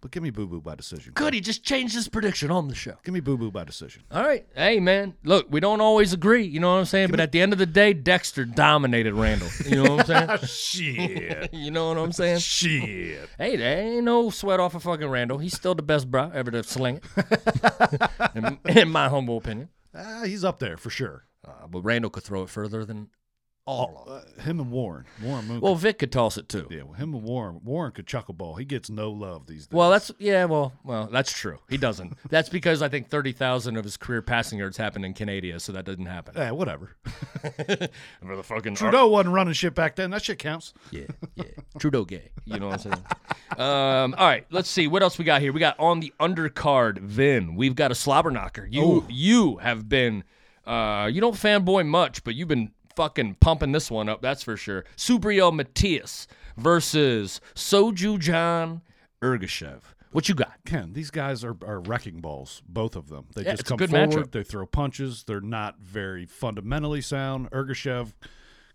But give me Boo Boo by decision. Good. He just changed his prediction on the show. Give me Boo Boo by decision. All right. Hey, man. Look, we don't always agree. You know what I'm saying? But at the end of the day, Dexter dominated Randall. You know what I'm saying? Shit. you know what I'm saying? Shit. Hey, there ain't no sweat off of fucking Randall. He's still the best bro ever to sling it. in, in my humble opinion. Ah, he's up there for sure. Uh, but Randall could throw it further than all of them. Uh, him and Warren. Warren Moon. Well, Vic could toss it too. Yeah, well, him and Warren. Warren could chuckle ball. He gets no love these days. Well, that's yeah. Well, well, that's true. He doesn't. That's because I think thirty thousand of his career passing yards happened in Canada, so that doesn't happen. eh, whatever. For the fucking Trudeau wasn't running shit back then. That shit counts. Yeah, yeah. Trudeau gay. You know what I'm saying? um, all right, let's see. What else we got here? We got on the undercard, Vin. We've got a slobber knocker. You you have been uh you don't fanboy much, but you've been fucking pumping this one up, that's for sure. Subriel Matias versus Shohjahon Ergashev. What you got? Ken, these guys are, are wrecking balls, both of them. They Yeah, just come forward, matchup. they throw punches. They're not very fundamentally sound. Ergashev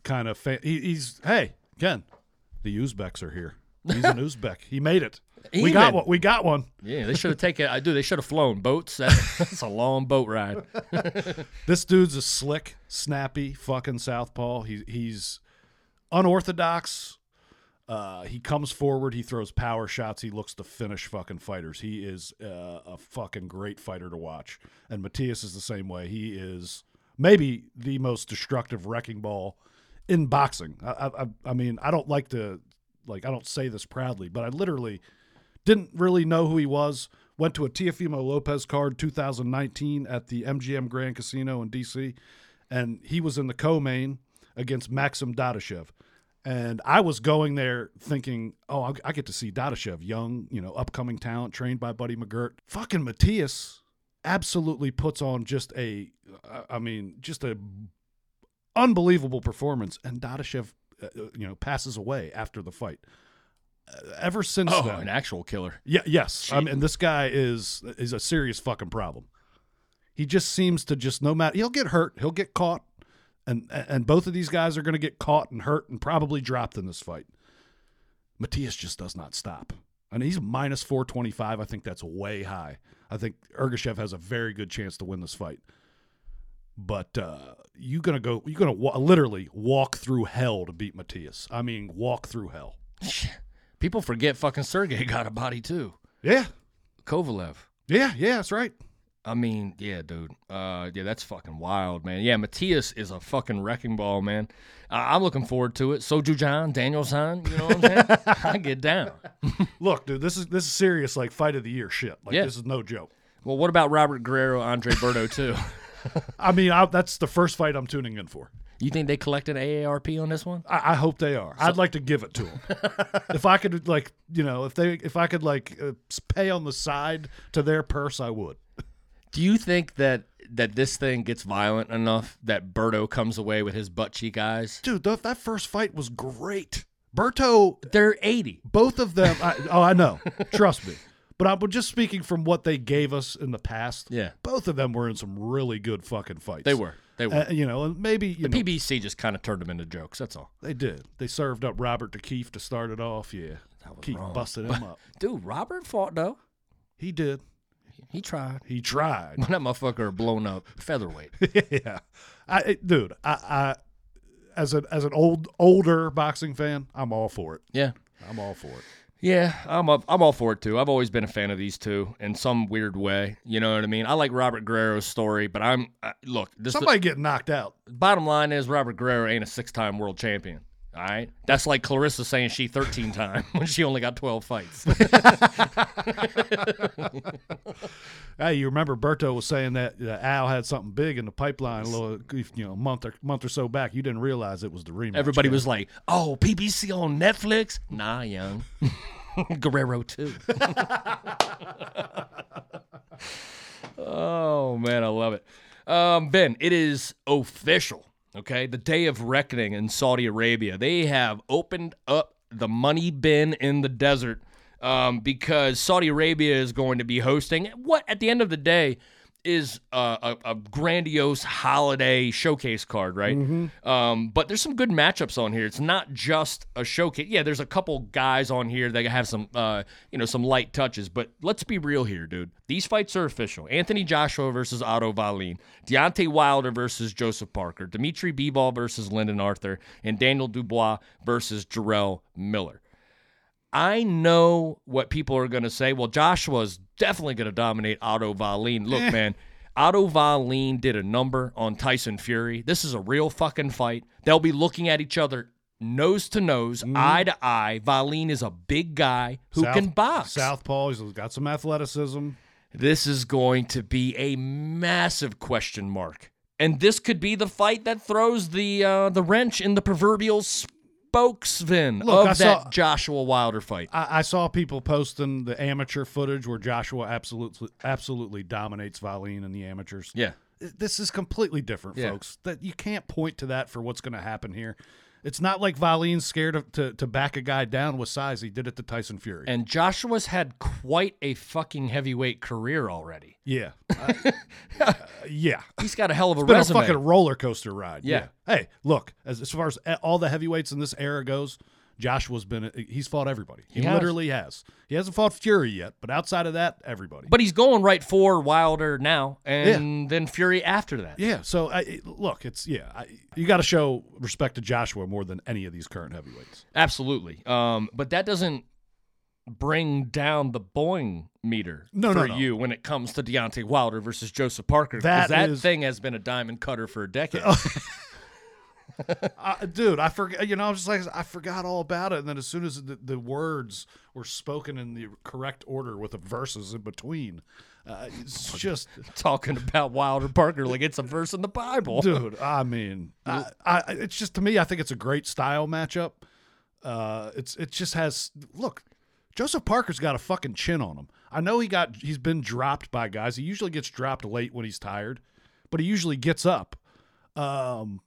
kind of fa- he, he's hey, Ken, the Uzbeks are here. He's an Uzbek. He made it. We got one. We got one. Yeah, they should have taken I do, they should have flown boats. That's, that's a long boat ride. This dude's a slick, snappy fucking southpaw. He, he's unorthodox. Uh, he comes forward. He throws power shots. He looks to finish fucking fighters. He is uh, a fucking great fighter to watch. And Matias is the same way. He is maybe the most destructive wrecking ball in boxing. I, I, I mean, I don't like to like I don't say this proudly, but I literally didn't really know who he was. Went to a Teofimo Lopez card 2019 at the MGM Grand Casino in DC, and he was in the co-main against Maxim Dadashev. And I was going there thinking, oh, I- get to see Dadashev, young, you know, upcoming talent, trained by Buddy McGirt. Fucking Matias absolutely puts on just a, I mean, just a unbelievable performance. And Dadashev, uh, you know, passes away after the fight. Ever since Oh, then, an actual killer. yeah, yes. I mean, this guy is is a serious fucking problem. He just seems to just no matter he'll get hurt, he'll get caught, and and both of these guys are going to get caught and hurt and probably dropped in this fight. Matias just does not stop, and he's minus four twenty five. I think that's way high. I think Ergashev has a very good chance to win this fight. But uh, you gonna go? You're gonna wa- literally walk through hell to beat Matias. I mean, walk through hell. People forget fucking Sergey got a body too. Yeah, Kovalev. yeah, yeah. That's right. I mean, yeah, dude. Uh, yeah, that's fucking wild, man. Yeah, Matias is a fucking wrecking ball, man. Uh, I'm looking forward to it. Soju John, Daniel San, you know what I'm saying? I get down. Look, dude, this is this is serious, like fight of the year shit. Like Yeah. this is no joke. Well, what about Robert Guerrero, Andre Berto too? I mean, I, that's the first fight I'm tuning in for. You think they collected AARP on this one? I, I hope they are. I'd like to give it to them. if I could, like, you know, if they, if I could, like, uh, pay on the side to their purse, I would. Do you think that that this thing gets violent enough that Berto comes away with his butt cheek eyes? Dude, th- that first fight was great. Berto, They're 80. both of them. I, oh, I know. Trust me. But I'm just speaking from what they gave us in the past. Yeah. both of them were in some really good fucking fights. They were. They were. Uh, you know, maybe you know, PBC just kind of turned them into jokes. That's all. they did. They served up Robert DeKeefe to start it off. Yeah, keep wrong. busting him up. Dude, Robert fought though. He did. He tried. He tried. When that motherfucker blown up featherweight. yeah, I, dude. I, I, as an as an old older boxing fan, I'm all for it. Yeah. I'm all for it. Yeah, I'm up, I'm all for it too. I've always been a fan of these two in some weird way. You know what I mean? I like Robert Guerrero's story, but I'm I, look. This Somebody getting knocked out. bottom line is Robert Guerrero ain't a six-time world champion. All right, that's like Claressa saying she 13 time when she only got 12 fights. Hey, you remember Berto was saying that uh, Al had something big in the pipeline a little, you know, month or month or so back. You didn't realize it was the rematch. Everybody guy. was like, "Oh, PBC on Netflix." Nah, young Guerrero too. oh man, I love it. Um, ben, it is official. Okay, the day of reckoning in Saudi Arabia. They have opened up the money bin in the desert um, because Saudi Arabia is going to be hosting what, at the end of the day, is a, a, a grandiose holiday showcase card, right? Um, but there's some good matchups on here. It's not just a showcase. Yeah, there's a couple guys on here that have some, uh, you know, some light touches. But let's be real here, dude. These fights are official. Anthony Joshua versus Otto Wallin, Deontay Wilder versus Joseph Parker, Dimitri Bivol versus Lyndon Arthur, and Daniel Dubois versus Jarrell Miller. I know what people are going to say. Well, Joshua's definitely going to dominate Otto Wallin. Look, man, Otto Wallin did a number on Tyson Fury. This is a real fucking fight. They'll be looking at each other nose to nose, eye to eye. Wallin is a big guy who South- can box. Southpaw. He's got some athleticism. This is going to be a massive question mark. And this could be the fight that throws the uh, the wrench in the proverbial spokesman Look, of I that saw- Joshua Wilder fight. I, I saw people posting the amateur footage where Joshua absolutely absolutely dominates Wallin and the amateurs. Yeah. This is completely different, Yeah. folks. That you can't point to that for what's going to happen here. It's not like Wallin's scared of, to to back a guy down with size. He did it to Tyson Fury. And Joshua's had quite a fucking heavyweight career already. yeah, Uh, yeah. He's got a hell of a Been resume. a fucking roller coaster ride. Yeah. Hey, look, as, as far as all the heavyweights in this era goes, Joshua's been he's fought everybody. He, He has. literally has. He hasn't fought Fury yet, but outside of that, everybody. but he's going right for Wilder now, and then Fury after that. yeah, so I, look, it's yeah, I, you got to show respect to Joshua more than any of these current heavyweights. Absolutely. Um, but that doesn't bring down the Boeing meter No, no, for no. you when it comes to Deontay Wilder versus Joseph Parker. That that is- thing has been a diamond cutter for a decade. Uh, dude, I forgot. You know, I was just like, I forgot all about it. And then as soon as the, the words were spoken in the correct order with the verses in between, uh, it's just, Talking about Wilder Parker like it's a verse in the Bible. dude. I mean, I, I, it's just to me, I think it's a great style matchup. Uh, it's it just has look. Joseph Parker's got a fucking chin on him. I know he got he's been dropped by guys. He usually gets dropped late when he's tired, but he usually gets up. Um,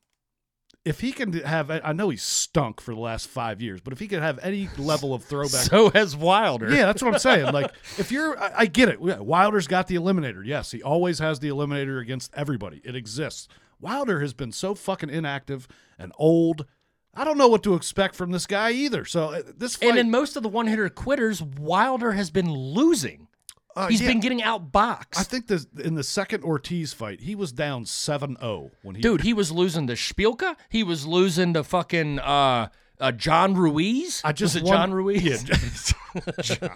if he can have, I know he's stunk for the last five years, but if he can have any level of throwback, So has Wilder. yeah, that's what I'm saying. Like, if you're, I, I get it. Wilder's got the eliminator. Yes, he always has the eliminator against everybody. It exists. Wilder has been so fucking inactive and old. I don't know what to expect from this guy either. So uh, this fight, And in most of the one hitter quitters, Wilder has been losing. Uh, He's yeah, been getting outboxed. I think this in the second Ortiz fight, he was down 7-0 when he Dude, he was losing to Szpilka. He was losing to fucking uh, uh, John Ruiz. I just was it won- John Ruiz? Yeah,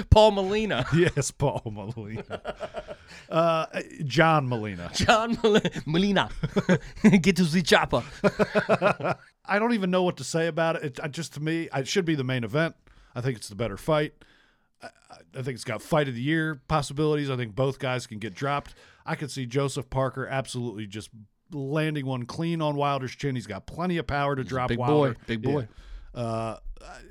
Paul Molina. yes, Paul Molina, uh, John Molina. John Mol- Molina. Get to the chopper. I don't even know what to say about it. It I- just to me, it should be the main event. I think it's the better fight. I, I think it's got fight of the year possibilities. I think both guys can get dropped. I could see Joseph Parker absolutely just landing one clean on Wilder's chin. He's got plenty of power to drop big Wilder. boy, big boy. Yeah. Uh,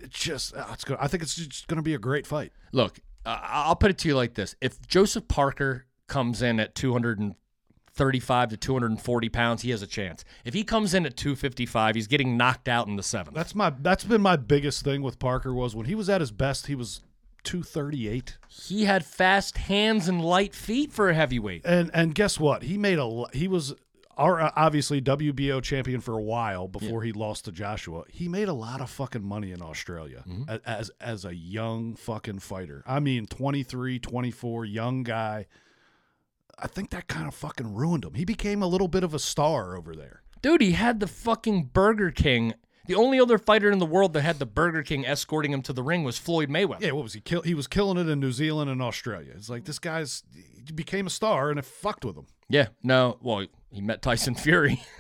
it's just uh, it's good. I think it's just going to be a great fight. Look, uh, I'll put it to you like this: If Joseph Parker comes in at 235 to 240 pounds, he has a chance. If he comes in at 255, he's getting knocked out in the seventh. That's my that's been my biggest thing with Parker was when he was at his best, he was 238. he had fast hands and light feet for a heavyweight. And and guess what? He made a he was our uh, obviously WBO champion for a while before he lost to Joshua. He made a lot of fucking money in Australia a- as as a young fucking fighter. I mean 23, 24, young guy. I think that kind of fucking ruined him. He became a little bit of a star over there. Dude, he had the fucking Burger King. The only other fighter in the world that had the Burger King escorting him to the ring was Floyd Mayweather. Yeah, what was he kill? He was killing it in New Zealand and Australia. It's like this guy's became a star and it fucked with him. Yeah, no, well, he met Tyson Fury.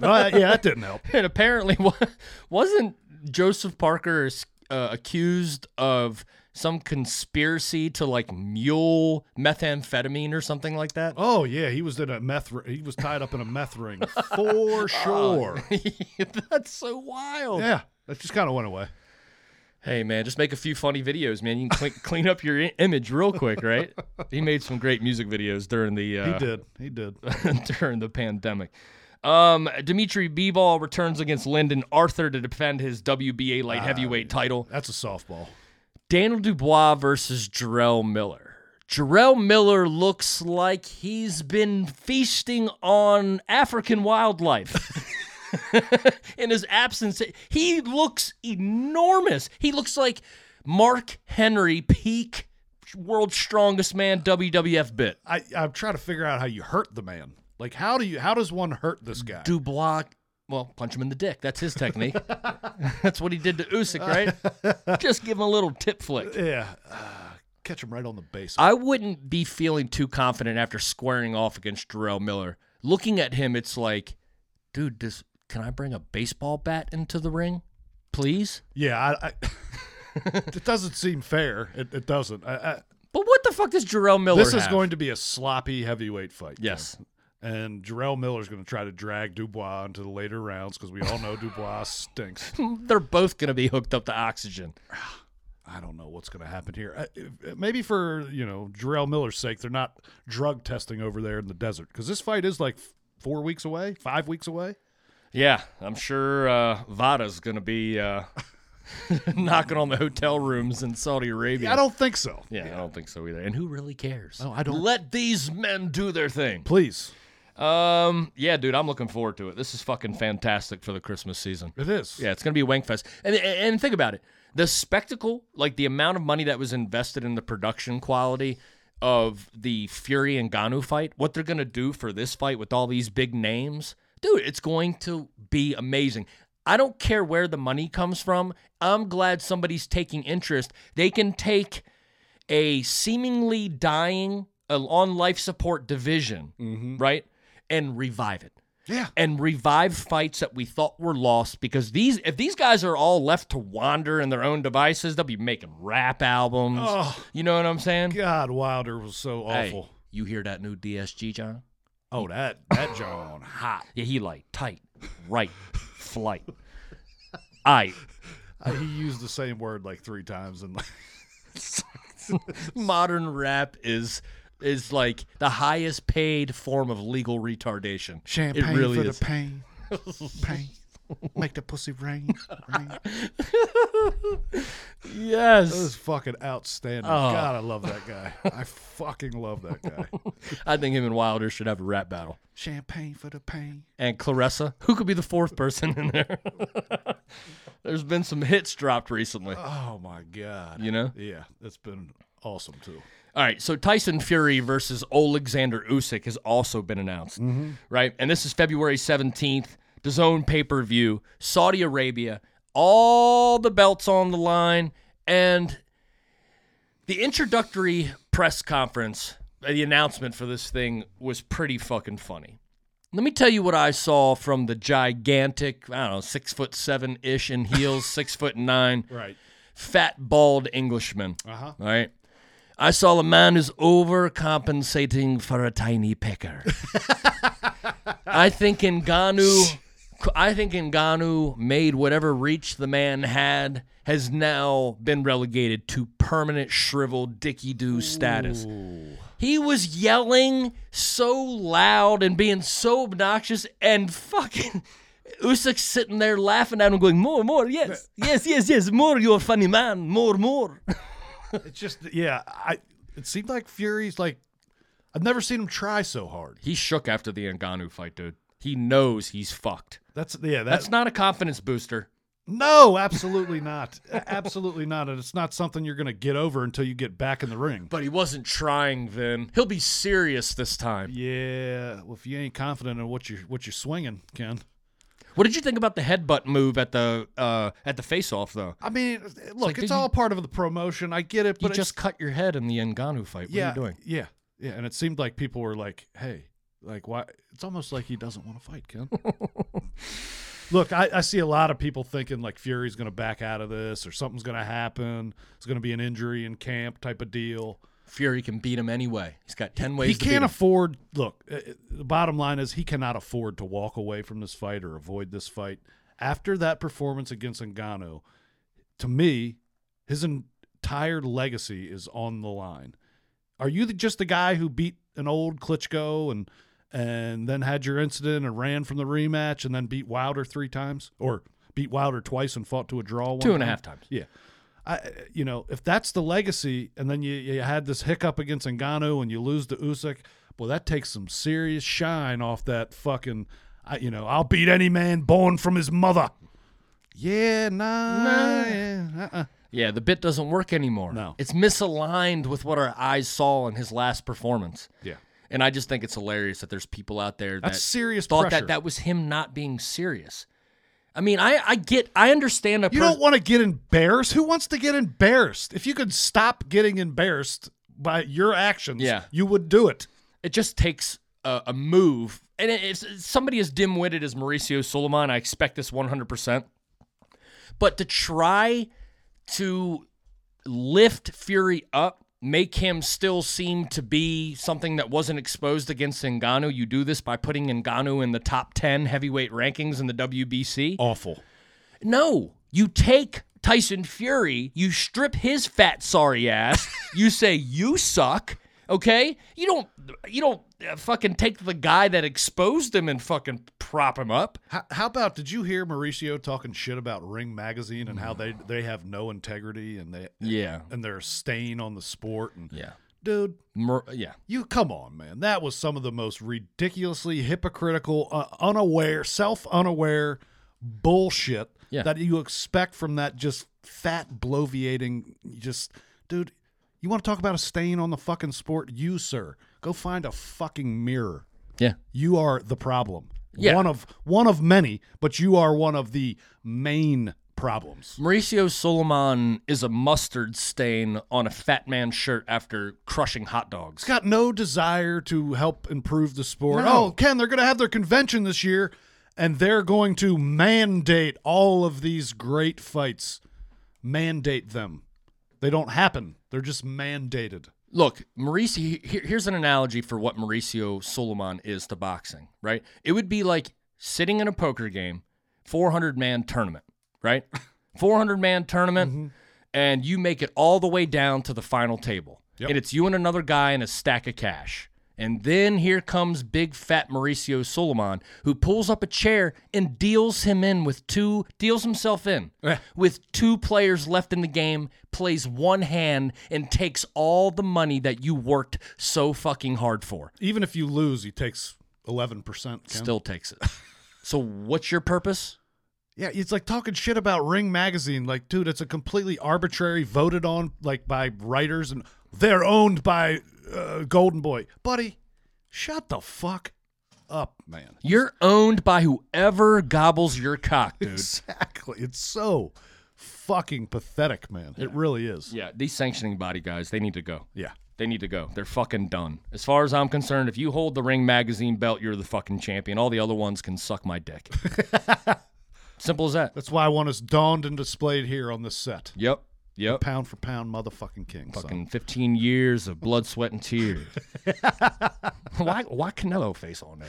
No, that- yeah, that didn't help. and apparently, wasn't Joseph Parker uh, accused of some conspiracy to like mule methamphetamine or something like that? Oh yeah, he was in a meth. He was tied up in a meth ring for sure. That's so wild. Yeah, that just kind of went away. Hey, man, just make a few funny videos, man. You can clean, clean up your I- image real quick, right? He made some great music videos during the uh, He did. He did. during the pandemic. Um, Dimitri Bivol returns against Lyndon Arthur to defend his WBA light heavyweight title. That's a softball. Daniel Dubois versus Jarrell Miller. Jarrell Miller looks like he's been feasting on African wildlife. In his absence, he looks enormous. He looks like Mark Henry, peak world's strongest man, WWF bit. I I'm trying to figure out how you hurt the man. Like how do you how does one hurt this guy? Dubois, well, punch him in the dick. That's his technique. That's what he did to Usyk, right? Just give him a little tip flick. yeah, uh, catch him right on the base. I wouldn't be feeling too confident after squaring off against Jarrell Miller. Looking at him, it's like, dude, does can I bring a baseball bat into the ring, please? yeah, I, I it doesn't seem fair. It, it doesn't. I, But what the fuck does Jarrell Miller? this is have? going to be a sloppy heavyweight fight. Yes. And Jarrell Miller's going to try to drag Dubois into the later rounds because we all know Dubois stinks. They're both going to be hooked up to oxygen. I don't know what's going to happen here. Uh, Maybe for you know Jarrell Miller's sake, they're not drug testing over there in the desert because this fight is like four weeks away, five weeks away. Yeah, I'm sure uh, VADA's going to be uh, knocking on the hotel rooms in Saudi Arabia. I don't think so. Yeah, I don't think so either. And who really cares? Oh, I don't- Let these men do their thing. Please, Um, yeah, dude, I'm looking forward to it. This is fucking fantastic for the Christmas season. it is. Yeah, it's gonna be Wankfest. And and think about it, the spectacle, like the amount of money that was invested in the production quality of the Fury and Ngannou fight, what they're gonna do for this fight with all these big names, dude, it's going to be amazing. I don't care where the money comes from. I'm glad somebody's taking interest. They can take a seemingly dying, uh, on life support division, right, and revive it Yeah. and revive fights that we thought were lost because these if these guys are all left to wander in their own devices they'll be making rap albums Oh. you know what i'm saying God, Wilder was so Hey, awful. you hear that new dsg john Oh, that that John hot. yeah he like tight right flight i he used the same word like three times and like modern rap is is like the highest paid form of legal retardation champagne it really for is the pain, pain. Make the pussy rain. rain. yes That was fucking outstanding. Oh. God, I love that guy. I fucking love that guy. i think him and wilder should have a rap battle Champagne for the pain. and Claressa. Who could be the fourth person in there? There's been some hits dropped recently. Oh my god. You know? Yeah, it's been awesome too. All right, so Tyson Fury versus Alexander Usyk has also been announced, right? And this is February 17th, the Zone pay per view, Saudi Arabia, all the belts on the line, and the introductory press conference, uh, the announcement for this thing was pretty fucking funny. Let me tell you what I saw from the gigantic, I don't know, six foot seven ish in heels, six foot nine, Right. fat, bald Englishman. Uh huh. All right. I saw a man who's overcompensating for a tiny pecker. I think Ngannou, I think Ngannou made whatever reach the man had has now been relegated to permanent shriveled dicky doo status. He was yelling so loud and being so obnoxious and fucking Usyk sitting there laughing at him going, more, more, yes, yes, yes, yes, more, you're a funny man, more, more. It's just yeah. I it seemed like Fury's like I've never seen him try so hard. He shook after the Ngannou fight, dude. He knows he's fucked. That's yeah. That, That's not a confidence booster. no, absolutely not. Absolutely not. And it's not something you're gonna get over until you get back in the ring. But he wasn't trying then. He'll be serious this time. Yeah, well, if you ain't confident in what you what you're swinging, Ken. What did you think about the headbutt move at the uh, at the face off though? I mean, look, it's, like, you- all part of the promotion. I get it, You but just cut your head in the Ngannou fight. What yeah, are you doing? yeah, yeah. And it seemed like people were like, "Hey, like, why?" It's almost like he doesn't want to fight, Ken. Look, I, I see a lot of people thinking like Fury's going to back out of this or something's going to happen. It's going to be an injury in camp type of deal. Fury can beat him anyway. He's got ten ways. he to can't him. afford. Look, uh, uh, the bottom line is he cannot afford to walk away from this fight or avoid this fight. After that performance against Ngannou, to me, his entire legacy is on the line. Are you the, just the guy who beat an old Klitschko and and then had your incident and ran from the rematch and then beat Wilder three times or beat Wilder twice and fought to a draw one Two and a half times. Yeah. I, you know, if that's the legacy, and then you, you had this hiccup against Ngannou and you lose to Usyk, well, that takes some serious shine off that fucking. I, you know, I'll beat any man born from his mother. Yeah, nah, Nah. yeah, uh-uh. Yeah, the bit doesn't work anymore. No. It's misaligned with what our eyes saw in his last performance. yeah. And I just think it's hilarious that there's people out there that That's serious thought pressure. that that was him not being serious. I mean, I, I get, I understand a You per- don't want to get embarrassed. Who wants to get embarrassed? If you could stop getting embarrassed by your actions, Yeah. you would do it. it just takes a, a move. And it- it's, it's somebody as dim witted as Mauricio Sulaiman. I expect this 100%. But to try to lift Fury up, make him still seem to be something that wasn't exposed against Ngannou, you do this by putting Ngannou in the top 10 heavyweight rankings in the WBC. Awful. No, you take Tyson Fury, you strip his fat sorry ass, you say you suck, okay? You don't you don't uh, fucking take the guy that exposed him and fucking prop him up. How, how about did you hear Mauricio talking shit about Ring Magazine and how they they have no integrity and they Yeah. and they're a stain on the sport and Yeah. dude Mer- yeah. you come on man that was some of the most ridiculously hypocritical uh, unaware self unaware bullshit Yeah. that you expect from that just fat bloviating just dude you want to talk about a stain on the fucking sport you sir go find a fucking mirror Yeah. you are the problem. Yeah. One of one of many, but you are one of the main problems. Mauricio Sulaiman is a mustard stain on a fat man's shirt after crushing hot dogs. It's got no desire to help improve the sport. No. Oh, Ken, they're going to have their convention this year and they're going to mandate all of these great fights. Mandate them. They don't happen. They're just mandated. Look, Mauricio, here, here's an analogy for what Mauricio Sulaiman is to boxing, right? It would be like sitting in a poker game, 400 man tournament, right? 400 man tournament, mm-hmm. and you make it all the way down to the final table. Yep. And it's you and another guy and a stack of cash. And then here comes big fat Mauricio Sulaiman, who pulls up a chair and deals him in with two, deals himself in Eh. with two players left in the game, plays one hand, and takes all the money that you worked so fucking hard for. Even if you lose, he takes 11%. Ken. Still takes it. so, what's your purpose? Yeah, it's like talking shit about Ring Magazine. Like, dude, it's a completely arbitrary, voted on like by writers, and they're owned by uh, Golden Boy. Buddy, shut the fuck up, man. You're owned by whoever gobbles your cock, dude. Exactly. It's so fucking pathetic, man. It really is. yeah, these sanctioning body guys, they need to go. Yeah. They need to go. They're fucking done. As far as I'm concerned, if you hold the Ring Magazine belt, you're the fucking champion. All the other ones can suck my dick. Simple as that. That's why I want us donned and displayed here on this set. Yep. Yep. Pound for pound, motherfucking king. son. Fucking 15 years of blood, sweat, and tears. why, why Canelo face on there?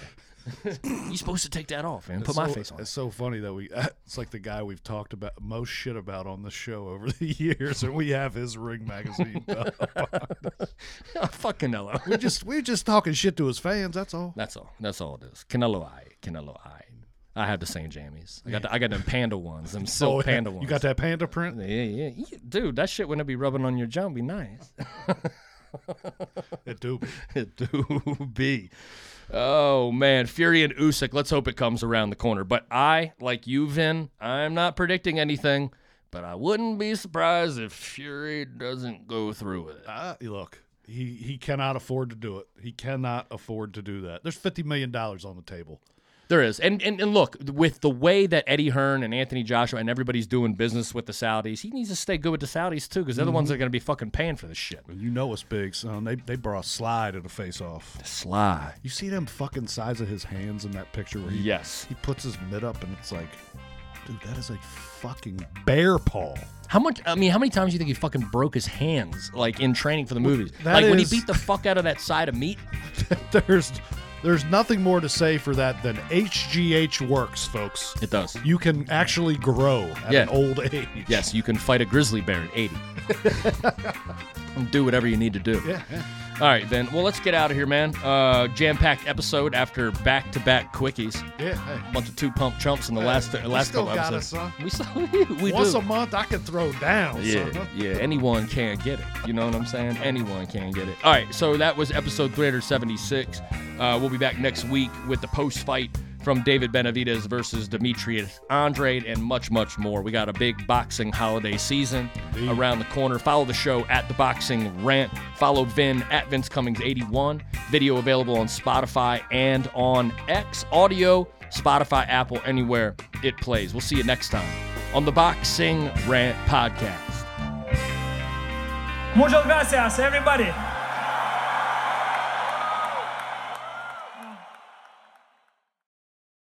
You're supposed to take that off, man. Put It's my so- face on. It's so funny that we. It's like the guy we've talked about most shit about on the show over the years, and we have his ring magazine. Oh, fuck Canelo. we just we just talking shit to his fans. That's all. That's all. That's all it is. Canelo eye. Canelo eye. I have the same jammies. I got the, I got them panda ones. Them silk Oh, panda ones. You got that panda print? Yeah, yeah, yeah. Dude, that shit wouldn't be rubbing on your jump be nice. It do. be. it do be. Oh man, Fury and Usyk. Let's hope it comes around the corner. But I, like you, Vin, I'm not predicting anything. But I wouldn't be surprised if Fury doesn't go through with it. Uh, look, he he cannot afford to do it. He cannot afford to do that. There's fifty million dollars on the table. There is, and, and and look, with the way that Eddie Hearn and Anthony Joshua and everybody's doing business with the Saudis, he needs to stay good with the Saudis too, because they're the ones mm-hmm. that are going to be fucking paying for this shit. You know it's big, son. They they brought slide at a face off. Sly. You see them fucking size of his hands in that picture where he Yes. he puts his mitt up and it's like, dude, that is a fucking bear paw. How much? I mean, how many times do you think he fucking broke his hands, like in training for the movies? that like when he beat the fuck out of that side of meat. there's there's nothing more to say for that than HGH works, folks. It does. You can actually grow at Yeah. an old age. Yes, you can fight a grizzly bear at 80. and do whatever you need to do. Yeah, yeah. All right, then. Well, let's get out of here, man. Uh, jam-packed episode after back-to-back quickies. Yeah, hey. bunch of two pump chumps in the last uh, last couple episodes. us, huh? We still we Once do. a month, I can throw down. yeah, son. yeah. Anyone can get it. You know what I'm saying? Anyone can get it. All right. So that was episode 376. Uh, we'll be back next week with the post fight from David Benavidez versus Demetrius Andrade and much, much more. We got a big boxing holiday season around the corner. Follow the show at the Boxing Rant. Follow Vin at Vince Cummings 81. Video available on Spotify and on X. Audio, Spotify, Apple, anywhere it plays. We'll see you next time on the Boxing Rant podcast. Muchas gracias, everybody.